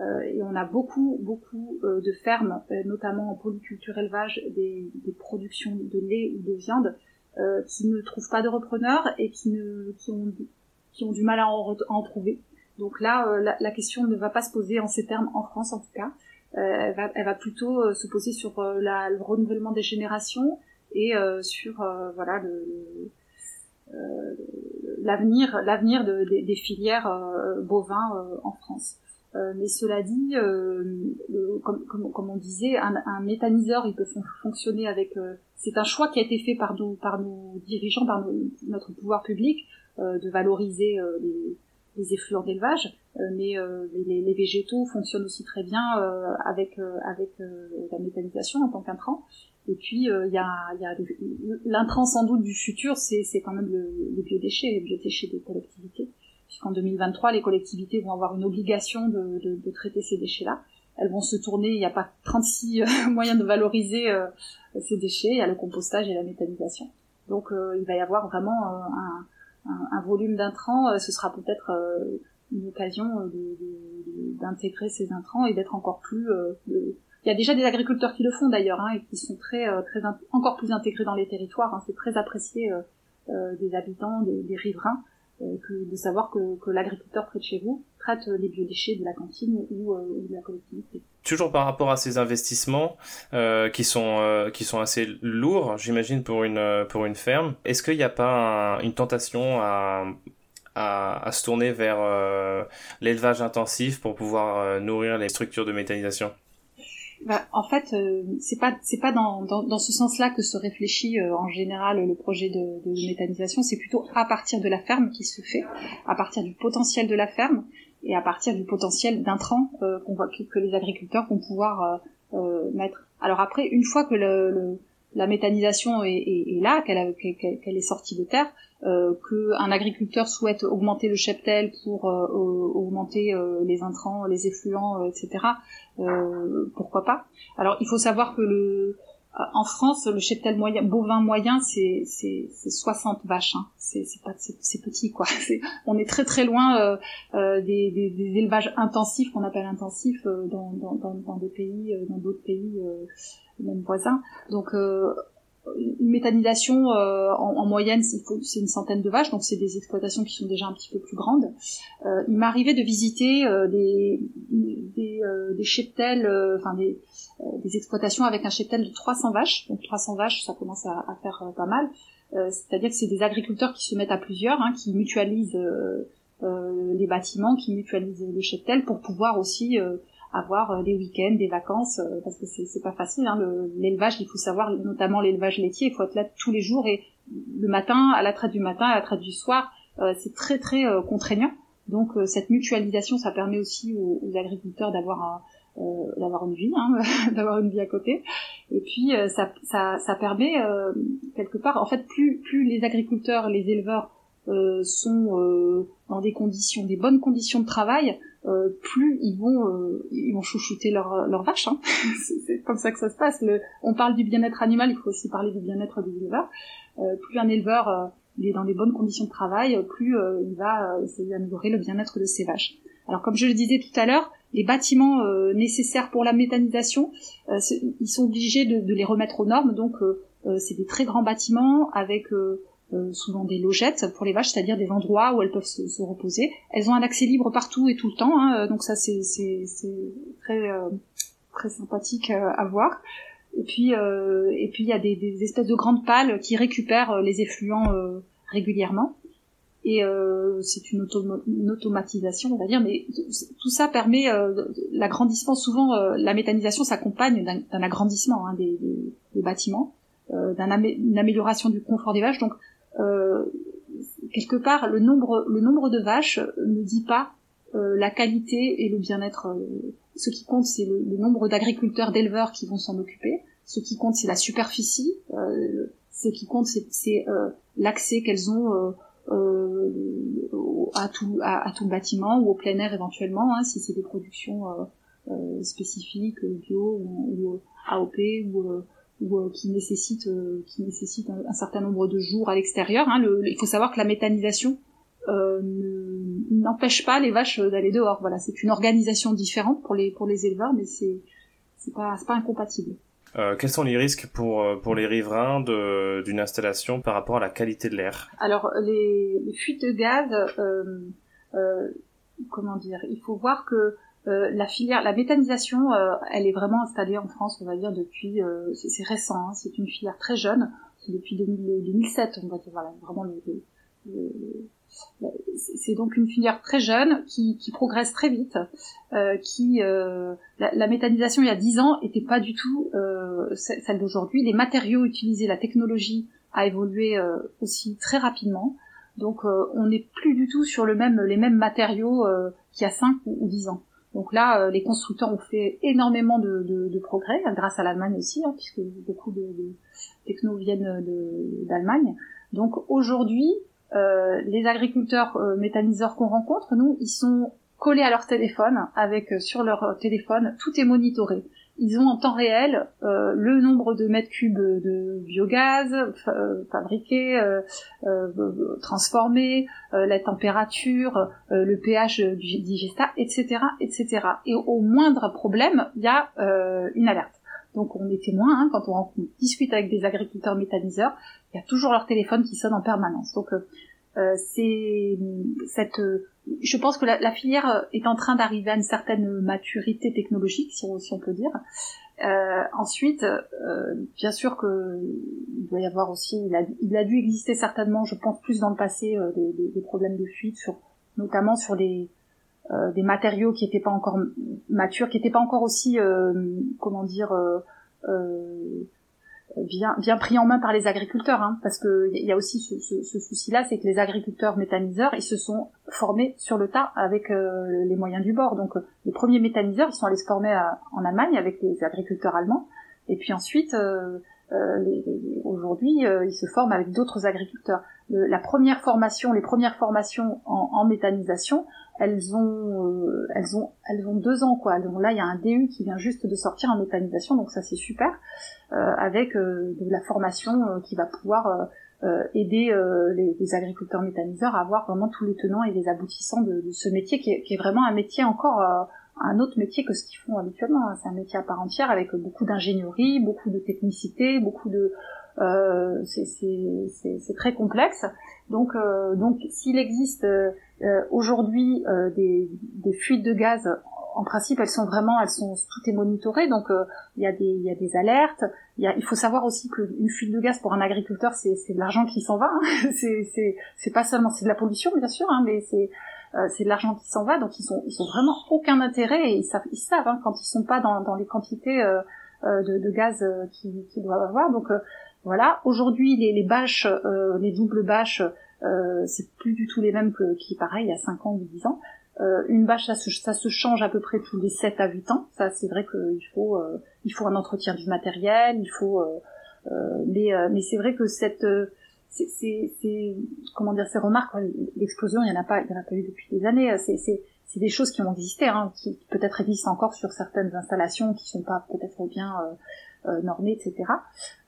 Euh, et on a beaucoup, beaucoup euh, de fermes, euh, notamment en polyculture élevage, des, des, productions de lait ou de viande, qui ne trouvent pas de repreneurs et qui, ne, qui, ont, ont du mal à en, trouver. Donc là, la, la, question ne va pas se poser en ces termes en France en tout cas. elle, va, elle va plutôt se poser sur le renouvellement des générations et sur voilà l'avenir l'avenir de, des filières bovins en France. Euh, mais cela dit, euh, comme, on disait, un, méthaniseur, il peut fonctionner avec. Euh, c'est un choix qui a été fait par nos, par nos dirigeants, par notre pouvoir public, de valoriser les, les effluents d'élevage, mais les, les, végétaux fonctionnent aussi très bien avec avec la méthanisation en tant qu'intrant. Et puis il y a, y a l'intrant sans doute du futur, c'est quand même le, les biodéchets, les biodéchets des collectivités puisqu'en 2023, les collectivités vont avoir une obligation de, de, de traiter ces déchets-là. Elles vont se tourner, il n'y a pas 36 euh, moyens de valoriser euh, ces déchets, il y a le compostage et la méthanisation. Donc euh, il va y avoir vraiment un, un, volume d'intrants, ce sera peut-être une occasion d'intégrer ces intrants et d'être encore plus... il y a déjà des agriculteurs qui le font d'ailleurs, hein, et qui sont très, très encore plus intégrés dans les territoires. Hein, c'est très apprécié des habitants, des, riverains. Euh, que de savoir que, que l'agriculteur près chez vous traite les biodéchets de la cantine ou, euh, ou de la collectivité. Toujours par rapport à ces investissements euh, qui sont euh, qui sont assez lourds, j'imagine pour une pour une ferme. Est-ce qu'il n'y a pas une tentation à à, à, se tourner vers l'élevage intensif pour pouvoir nourrir les structures de méthanisation? Bah, en fait, euh, c'est pas c'est pas dans, dans, dans ce sens-là que se réfléchit euh, en général le projet de, de méthanisation. C'est plutôt à partir de la ferme qui se fait, à partir du potentiel de la ferme. Et à partir du potentiel d'intrants qu'on voit que, les agriculteurs vont pouvoir mettre. Alors après, une fois que le, la méthanisation est, est, est là, qu'elle qu'elle est sortie de terre, euh, qu'un agriculteur souhaite augmenter le cheptel pour euh, augmenter euh, les intrants, les effluents, etc. pourquoi pas Alors il faut savoir que le en France, le cheptel moyen, bovin moyen, c'est c'est 60 vaches. Hein. C'est pas c'est petit quoi. on est très très loin des, des, des, élevages intensifs qu'on appelle intensifs dans, dans, dans, dans, des pays, dans d'autres pays même voisins. Donc une méthanisation euh, en, en, moyenne c'est une centaine de vaches donc c'est des exploitations qui sont déjà un petit peu plus grandes euh, il m'arrivait de visiter euh, des des, euh, des cheptels euh, enfin des, des exploitations avec un cheptel de 300 vaches donc 300 vaches ça commence à, à faire pas mal c'est-à-dire que c'est des agriculteurs qui se mettent à plusieurs hein, qui mutualisent les bâtiments qui mutualisent le cheptel pour pouvoir aussi avoir euh, des week-ends, des vacances, euh, parce que c'est pas facile. Hein, L'élevage, il faut savoir, notamment l'élevage laitier, il faut être là tous les jours et le matin, à la traite du matin, à la traite du soir, euh, c'est très très contraignant. Donc cette mutualisation, ça permet aussi aux, agriculteurs d'avoir d'avoir une vie, hein, d'avoir une vie à côté. Et puis ça, ça, ça permet quelque part, en fait, plus plus les agriculteurs, les éleveurs sont dans des conditions, des bonnes conditions de travail, euh, plus ils vont euh, ils vont chouchouter leur leur vache. Hein. c'est comme ça que ça se passe. Le, on parle du bien-être animal, il faut aussi parler du bien-être des éleveurs. Euh, plus un éleveur il est dans les bonnes conditions de travail, plus il va essayer d'améliorer le bien-être de ses vaches. Alors comme je le disais tout à l'heure, les bâtiments nécessaires pour la méthanisation, ils sont obligés de, les remettre aux normes. Donc c'est des très grands bâtiments avec euh, souvent des logettes pour les vaches, c'est-à-dire des endroits où elles peuvent se, se, reposer. Elles ont un accès libre partout et tout le temps, hein, donc ça c'est très euh, sympathique euh, à voir. Et puis et puis il y a des, espèces de grandes pales qui récupèrent les effluents régulièrement. Et c'est une, automatisation, on va dire, mais tout ça permet l'agrandissement. Souvent, la méthanisation s'accompagne d'un agrandissement hein, des, des, des, bâtiments, d'une amélioration du confort des vaches. Donc, euh, quelque part, le nombre, le nombre de vaches ne dit pas euh, la qualité et le bien-être. Euh, ce qui compte, c'est le, nombre d'agriculteurs, d'éleveurs qui vont s'en occuper. Ce qui compte, c'est la superficie. ce qui compte, c'est l'accès qu'elles ont à, tout, à, tout le bâtiment ou au plein air éventuellement, hein, si c'est des productions spécifiques, bio ou, AOP ou ou euh, qui nécessite euh, qui nécessite un, certain nombre de jours à l'extérieur. Hein. il faut savoir que la méthanisation euh, n'empêche pas les vaches d'aller dehors. Voilà, c'est une organisation différente pour les pour les éleveurs, mais c'est c'est pas c'est pas incompatible. Euh, quels sont les risques pour pour les riverains d'une installation par rapport à la qualité de l'air? Alors les, les, fuites de gaz, euh, comment dire Il faut voir que euh, la filière, la méthanisation, euh, elle est vraiment installée en France, on va dire depuis, euh, c'est récent, hein, c'est une filière très jeune, c'est depuis 2007, on va dire, voilà, vraiment c'est donc une filière très jeune qui, progresse très vite, qui la, la, méthanisation il y a 10 ans était pas du tout celle d'aujourd'hui. Les matériaux utilisés, la technologie a évolué aussi très rapidement. Donc on n'est plus du tout sur les mêmes matériaux qu'il y a 5 ou, ou 10 ans. Donc là, euh, les constructeurs ont fait énormément de, progrès, grâce à l'Allemagne aussi, hein, puisque beaucoup de, de technos viennent d'Allemagne. Donc aujourd'hui, euh, les agriculteurs euh, méthaniseurs qu'on rencontre, nous, ils sont collés à leur téléphone, avec euh, sur leur téléphone, tout est monitoré ils ont en temps réel euh, le nombre de mètres cubes de biogaz euh, fabriqué, euh, euh transformé, la température, le pH du digestat, etc., etc. Et au moindre problème, il y a une alerte. Donc on est témoin hein, quand on discute avec des agriculteurs méthaniseurs, il y a toujours leur téléphone qui sonne en permanence. Donc c'est cette je pense que la, filière euh, est en train d'arriver à une certaine maturité technologique, si on, peut dire. Euh, ensuite, euh, bien sûr que il doit y avoir aussi, il a, dû exister certainement, je pense plus dans le passé, des, problèmes de fuite, sur, notamment sur des, des matériaux qui n'étaient pas encore matures, qui n'étaient pas encore aussi, comment dire, bien bien pris en main par les agriculteurs, hein, parce que il y a aussi ce, ce, ce souci-là, c'est que les agriculteurs méthaniseurs, ils se sont formés sur le tas avec euh, les moyens du bord. Donc les premiers méthaniseurs, ils sont allés se former en Allemagne avec les agriculteurs allemands, et puis ensuite, euh, aujourd'hui, ils se forment avec d'autres agriculteurs. la première formation, les premières formations en, en méthanisation, elles ont, euh, elles ont, elles ont deux ans quoi. Donc là, il y a un DU qui vient juste de sortir en méthanisation, donc ça c'est super, euh, avec euh, de la formation qui va pouvoir aider les, les, agriculteurs méthaniseurs à avoir vraiment tous les tenants et les aboutissants de, de ce métier qui est, qui est, vraiment un métier encore un autre métier que ce qu'ils font habituellement. Hein. C'est un métier à part entière avec beaucoup d'ingénierie, beaucoup de technicité, beaucoup de euh, c'est très complexe. Donc, euh, donc s'il existe euh, aujourd'hui des, des, fuites de gaz, en principe, elles sont vraiment, elles sont, tout est monitoré. Donc, il y a des, y a des alertes. Il, y a, il faut savoir aussi qu'une fuite de gaz pour un agriculteur, c'est de l'argent qui s'en va. Hein. c'est pas seulement, c'est de la pollution, bien sûr, hein, mais c'est c'est de l'argent qui s'en va, donc ils sont ils vraiment aucun intérêt et ils savent ils savent hein, quand ils sont pas dans, dans les quantités euh, de, de, gaz qu'ils doivent avoir. Donc voilà. Aujourd'hui, les, les bâches, euh, les doubles bâches, euh, c'est plus du tout les mêmes que qui pareil il y a 5 ans ou 10 ans. Euh, une bâche, ça se, ça se, change à peu près tous les 7 à 8 ans. Ça, c'est vrai qu'il faut, euh, il faut un entretien du matériel, il faut, mais, mais c'est vrai que cette, c'est, comment dire, ces remarques, l'explosion, il y en a pas, il y en a pas eu depuis des années. C'est, c'est des choses qui ont existé, hein, qui peut-être existent encore sur certaines installations qui sont pas peut-être bien euh, normée, etc.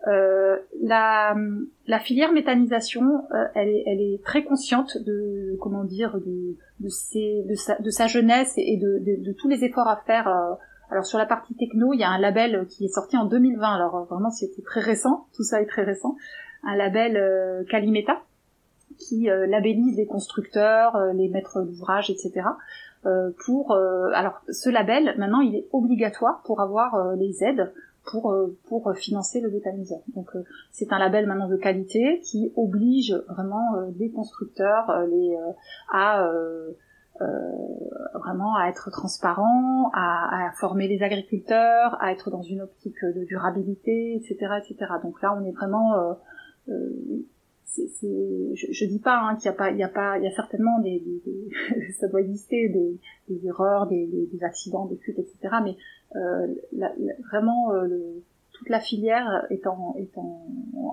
Euh, la, la, filière méthanisation, euh, elle, est, elle, est, très consciente de comment dire de, de, ses, de, sa, de sa, jeunesse et de, tous les efforts à faire. alors sur la partie techno, il y a un label qui est sorti en 2020. Alors vraiment c'était très récent, tout ça est très récent. Un label Calimeta qui labellise les constructeurs, les maîtres d'ouvrage, etc. pour alors ce label maintenant il est obligatoire pour avoir les aides pour euh, pour financer le méthaniseur. Donc euh, c'est un label maintenant de qualité qui oblige vraiment euh, les constructeurs les à vraiment à être transparents, à, à, former les agriculteurs, à être dans une optique de durabilité, etc., etc. Donc là, on est vraiment je, je dis pas hein, qu'il y a pas, il y a pas, il y a certainement des, des, des ça doit exister des, des erreurs, des, des, accidents, des fuites, etc. Mais euh, la, vraiment euh, le, toute la filière est en, est en,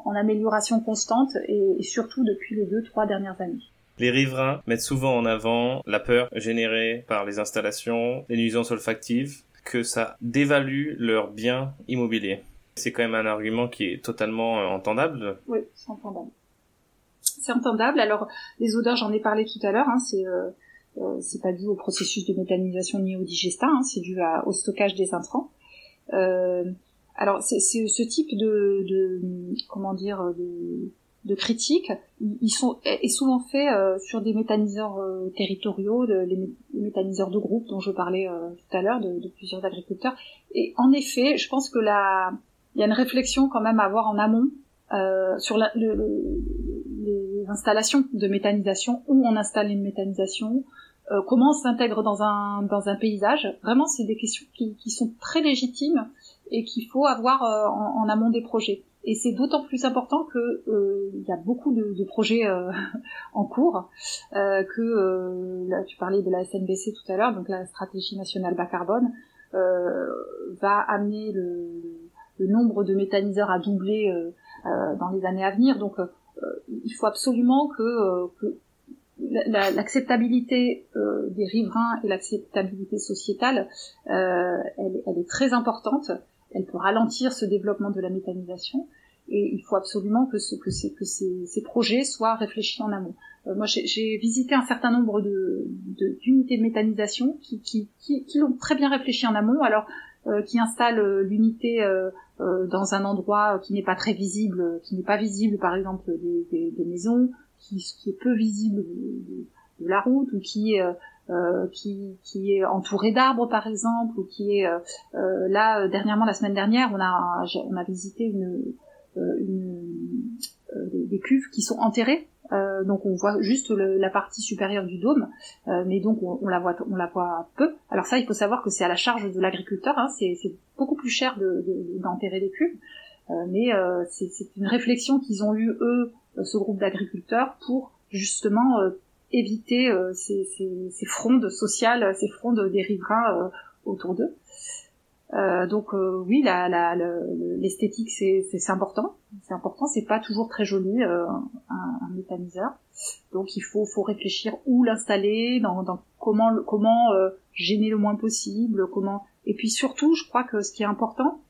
en amélioration constante et, et, surtout depuis les deux trois dernières années. Les riverains mettent souvent en avant la peur générée par les installations, les nuisances olfactives, que ça dévalue leurs biens immobiliers. C'est quand même un argument qui est totalement euh, entendable. Oui, c'est entendable c'est entendable. Alors les odeurs, j'en ai parlé tout à l'heure, hein, c'est euh, euh, c'est pas dû au processus de méthanisation ni au digestat, hein, c'est dû au stockage des intrants. Euh, alors c'est ce type de, de comment dire de, de critiques, ils sont est souvent fait sur des méthaniseurs territoriaux, les, méthaniseurs de groupe dont je parlais tout à l'heure, de, de, plusieurs agriculteurs. Et en effet, je pense que là, il y a une réflexion quand même à avoir en amont sur la, le, installations de méthanisation, où on installe une méthanisation, euh, comment on s'intègre dans un, dans un paysage. Vraiment, c'est des questions qui, qui, sont très légitimes et qu'il faut avoir euh, en, amont des projets. Et c'est d'autant plus important que euh, il y a beaucoup de, projets en cours, que là, tu parlais de la SNBC tout à l'heure, donc la stratégie nationale bas carbone, va amener le, nombre de méthaniseurs à doubler dans les années à venir. Donc il faut absolument que, euh, l'acceptabilité euh, des riverains et l'acceptabilité sociétale, elle, est très importante. Elle peut ralentir ce développement de la méthanisation et il faut absolument que, ce, que, ces, projets soient réfléchis en amont. moi, j'ai visité un certain nombre d'unités de, méthanisation qui, qui, l'ont très bien réfléchi en amont. Alors, euh, qui installe euh, l'unité euh, dans un endroit qui n'est pas très visible, qui n'est pas visible par exemple des, maisons, qui, est peu visible de, la route ou qui est euh, entouré d'arbres par exemple ou qui est euh, là dernièrement la semaine dernière on a visité des cuves qui sont enterrées euh, donc on voit juste la partie supérieure du dôme, euh, mais donc on, la voit, on la voit peu. Alors ça, il faut savoir que c'est à la charge de l'agriculteur. Hein, c'est beaucoup plus cher d'enterrer de, des cuves. mais c'est une réflexion qu'ils ont eue eux, ce groupe d'agriculteurs, pour justement éviter ces, ces, ces, frondes sociales, ces frondes des riverains autour d'eux. Euh, donc euh, oui, l'esthétique c'est important, c'est important. C'est pas toujours très joli euh, un, un, méthaniseur. Donc il faut, faut réfléchir où l'installer, dans, dans, comment comment euh, gêner le moins possible, comment. Et puis surtout, je crois que ce qui est important,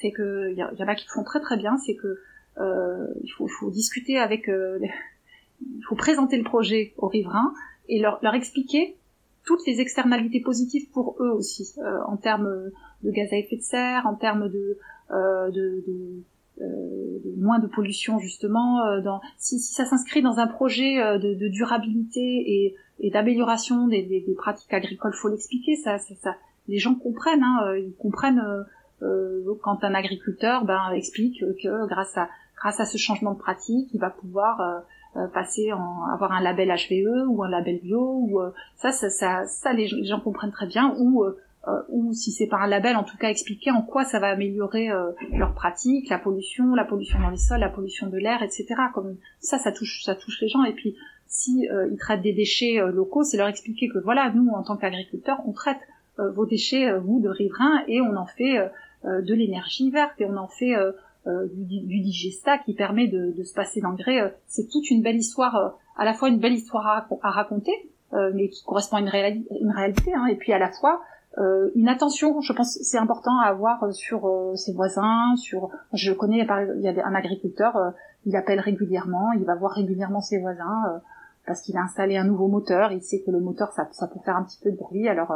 c'est que il y, en a qui font très très bien, c'est que il faut, faut, discuter avec, il faut présenter le projet aux riverains et leur, leur expliquer toutes les externalités positives pour eux aussi, en termes de gaz à effet de serre, en termes de, euh, de, de, euh, de, moins de pollution justement. Euh, dans, si, si ça s'inscrit dans un projet euh, de, de durabilité et, et d'amélioration des, des, des, pratiques agricoles, faut l'expliquer. Ça, ça, ça, les gens comprennent. Hein, ils comprennent euh, quand un agriculteur ben, explique que grâce à grâce à ce changement de pratique, il va pouvoir euh, passer en avoir un label HVE ou un label bio ou ça, ça, ça, ça les, gens comprennent très bien ou euh, ou si c'est par un label, en tout cas expliquer en quoi ça va améliorer euh, leur pratique, la pollution, la pollution dans les sols, la pollution de l'air, etc. Comme ça, ça touche, ça touche les gens. Et puis, si euh, ils traitent des déchets locaux, c'est leur expliquer que voilà, nous, en tant qu'agriculteurs, on traite vos déchets, vous, de riverains, et on en fait de l'énergie verte, et on en fait du, du, digesta qui permet de, de se passer d'engrais. c'est toute une belle histoire, à la fois une belle histoire à, à raconter, mais qui correspond à une, une réalité, hein, et puis à la fois euh, une attention, je pense, c'est important à avoir sur euh, ses voisins. Sur, je connais, il y a un agriculteur, euh, il appelle régulièrement, il va voir régulièrement ses voisins parce qu'il a installé un nouveau moteur. Il sait que le moteur, ça, ça peut faire un petit peu de bruit. Alors,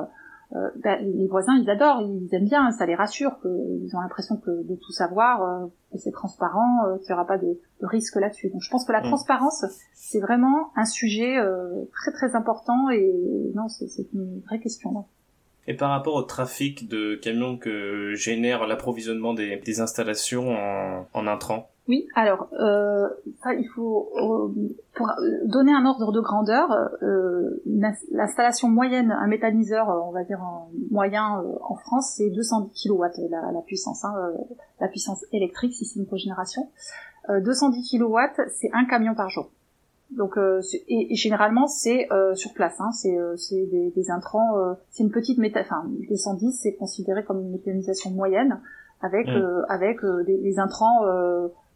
ben, les voisins, ils adorent, ils aiment bien, ça les rassure, qu'ils ont l'impression que de tout savoir, que c'est transparent, qu'il n'y aura pas de, de risque là-dessus. Donc, je pense que la mmh. transparence, c'est vraiment un sujet très très important et non, c'est une vraie question. Là. Et par rapport au trafic de camions que génère l'approvisionnement des, installations en, en Oui, alors euh, il faut euh, pour donner un ordre de grandeur, euh, l'installation moyenne, un méthaniseur, on va dire en moyen euh, en France, c'est 210 kW la, la puissance, hein, euh, la puissance électrique si c'est une cogénération. 210 kW, c'est un camion par jour. Donc euh, et, généralement c'est euh, sur place, hein, c'est euh, des, des, intrants, euh, c'est une petite méta, enfin 210 c'est considéré comme une méthanisation moyenne avec mmh. avec des, des, intrants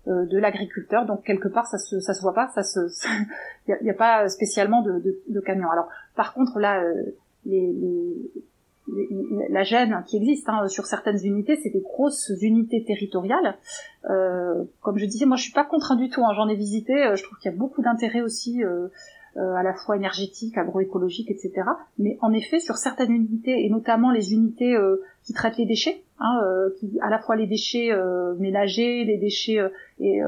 de l'agriculteur, donc quelque part ça se ça se voit pas, ça se il y, a, pas spécialement de, de, de camions. Alors par contre là les, les la gêne qui existe hein, sur certaines unités, c'est des grosses unités territoriales. Euh, comme je disais, moi je suis pas contre du tout, hein, j'en ai visité, euh, je trouve qu'il y a beaucoup d'intérêt aussi euh, euh, à la fois énergétique, agroécologique, etc. Mais en effet, sur certaines unités, et notamment les unités qui traitent les déchets, hein, qui, à la fois les déchets ménagers, les déchets et,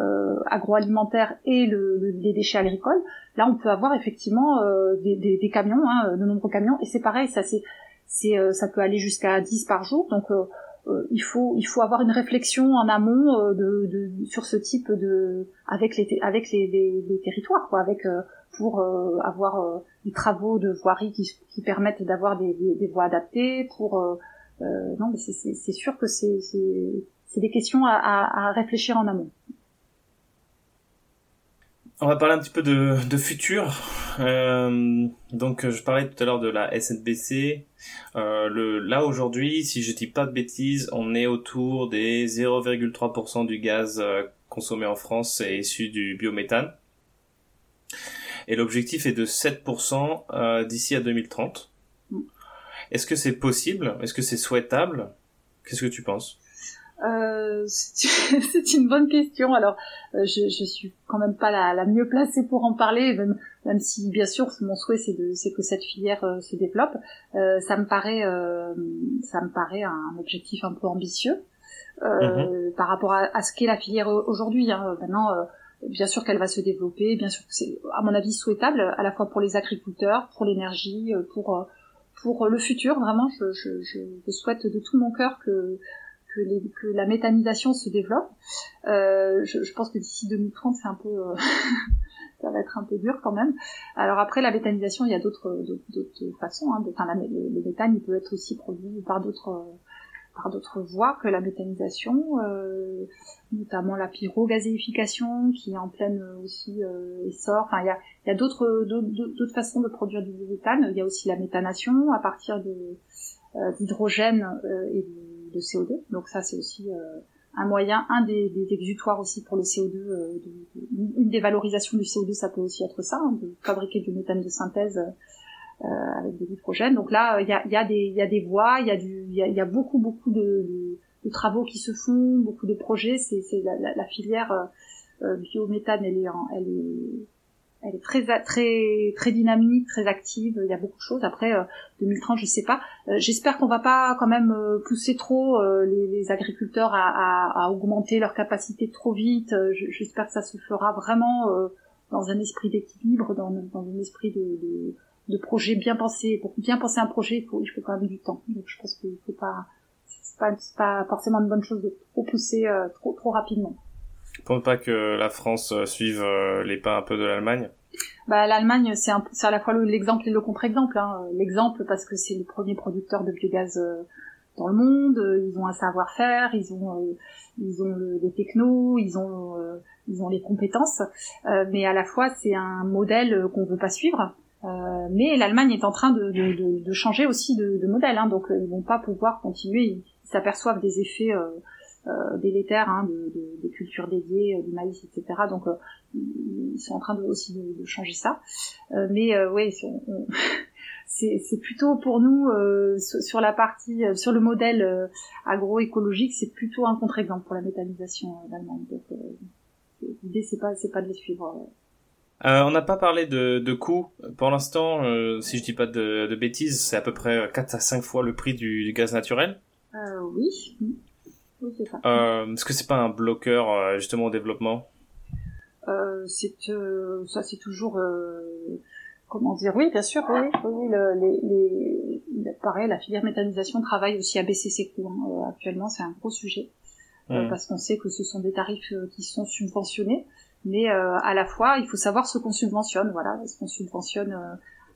agroalimentaires et le, les déchets agricoles, là on peut avoir effectivement des, des, des, camions, hein, de nombreux camions, et c'est pareil, ça c'est c'est euh, ça peut aller jusqu'à 10 par jour. Donc euh, euh, il faut il faut avoir une réflexion en amont de, de, sur ce type de avec les avec les, les, territoires quoi avec pour avoir des travaux de voirie qui, qui permettent d'avoir des, des, des, voies adaptées pour non mais c'est sûr que c'est c'est des questions à, à, à réfléchir en amont. On va parler un petit peu de, de futur. Euh, donc, je parlais tout à l'heure de la SNBC. Euh, le, là aujourd'hui, si je dis pas de bêtises, on est autour des 0,3% du gaz euh, consommé en France est issu du biométhane. Et l'objectif est de 7% euh, d'ici à 2030. Mm. Est-ce que c'est possible? Est-ce que c'est souhaitable? Qu'est-ce que tu penses? Euh, c'est une bonne question. Alors, euh, je, je suis quand même pas la, la mieux placée pour en parler, même, même si bien sûr mon souhait c'est de c'est que cette filière euh, se développe. Euh, ça me paraît ça me paraît un objectif un peu ambitieux mm-hmm. par rapport à, à ce qu'est la filière aujourd'hui. Hein. Maintenant, bien sûr qu'elle va se développer, bien sûr que c'est à mon avis souhaitable à la fois pour les agriculteurs, pour l'énergie, pour pour le futur. Vraiment, je, je, je souhaite de tout mon cœur que que, les, que la méthanisation se développe. Euh, je, je, pense que d'ici 2030, c'est un peu, euh, ça va être un peu dur quand même. Alors après, la méthanisation, il y a d'autres, d'autres façons. Hein. Enfin, le, méthane, il peut être aussi produit par d'autres, par d'autres voies que la méthanisation, notamment la pyrogazéification qui est en pleine aussi essor. Enfin, il y a, y a d'autres d'autres façons de produire du méthane. Il y a aussi la méthanation à partir de d'hydrogène et de, de, CO2. Donc ça, c'est aussi un moyen, un des, des, exutoires aussi pour le CO2, euh, une des valorisations du CO2, ça peut aussi être ça, hein, de fabriquer du méthane de synthèse euh, avec de l'hydrogène. Donc là, il y a, y, a y a des voies, il y a du, il y a, beaucoup beaucoup de, de, travaux qui se font, beaucoup de projets. C'est, la, la, la, filière euh, biométhane, elle est, en, elle est elle est très très très dynamique, très active. Il y a beaucoup de choses. Après 2030, euh, je sais pas. Euh, j'espère qu'on va pas quand même euh, pousser trop les, agriculteurs à, à, augmenter leur capacité trop vite. J'espère que ça se fera vraiment dans un esprit d'équilibre, dans, dans, un esprit de, projet bien pensé. Pour bien penser un projet, il faut, il faut quand même du temps. Donc je pense qu'il faut pas c'est pas, pas forcément une bonne chose de trop pousser trop trop rapidement. Pour pas que la France euh, suive euh, les pas un peu de l'Allemagne? Bah, L'Allemagne, c'est à la fois l'exemple et le contre-exemple. Hein. L'exemple parce que c'est le premier producteur de biogaz euh, dans le monde, ils ont un savoir-faire, ils ont ils ont des technos, ils ont ils ont les compétences, mais à la fois c'est un modèle qu'on veut pas suivre. mais l'Allemagne est en train de, de, changer aussi de, modèle, hein, donc ils vont pas pouvoir continuer. Ils s'aperçoivent des effets délétères hein, de, de, de, cultures dédiées, euh, du maïs, etc. Donc euh, ils sont en train de, aussi de, changer ça. mais oui, c'est plutôt pour nous sur, la partie, sur le modèle agroécologique, c'est plutôt un contre-exemple pour la méthanisation d'Allemagne. Donc l'idée c'est pas c'est pas de les suivre. Euh, on n'a pas parlé de, de coûts. Pour l'instant, si je dis pas de, de bêtises, c'est à peu près 4 à 5 fois le prix du, du gaz naturel. Euh, oui. Euh, Est-ce que c'est pas un bloqueur euh, justement au développement? Euh, C'est euh, ça, c'est toujours euh, comment dire? Oui, bien sûr. Oui, oui le, les, les, pareil, la filière méthanisation travaille aussi à baisser ses coûts. Hein. actuellement, c'est un gros sujet mmh. parce qu'on sait que ce sont des tarifs qui sont subventionnés, mais à la fois, il faut savoir ce qu'on subventionne. Voilà, est-ce qu'on subventionne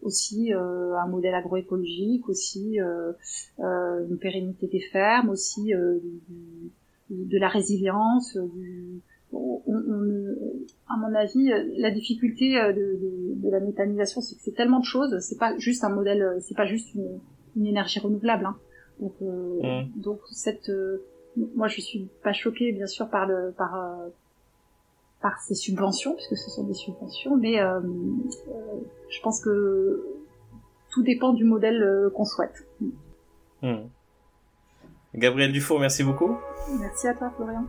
aussi euh, un modèle agroécologique, aussi euh, euh, une pérennité des fermes, aussi de la résilience. Du, on, à mon avis, la difficulté de, de, la méthanisation, c'est que c'est tellement de choses. C'est pas juste un modèle, c'est pas juste une, une énergie renouvelable. Hein. Donc, mmh. donc cette, moi, je suis pas choquée, bien sûr, par le, par par ces subventions, puisque ce sont des subventions, mais euh, euh, je pense que tout dépend du modèle euh, qu'on souhaite. Hmm. Gabriel Dufour, merci beaucoup. Merci à toi, Florian.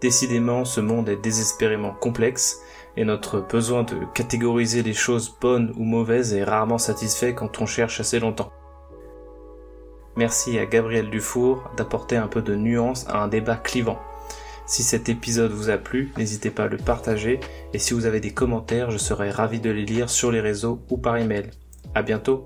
Décidément, ce monde est désespérément complexe et notre besoin de catégoriser les choses bonnes ou mauvaises est rarement satisfait quand on cherche assez longtemps. Merci à Gabriel Dufour d'apporter un peu de nuance à un débat clivant. Si cet épisode vous a plu, n'hésitez pas à le partager et si vous avez des commentaires, je serai ravi de les lire sur les réseaux ou par email. À bientôt!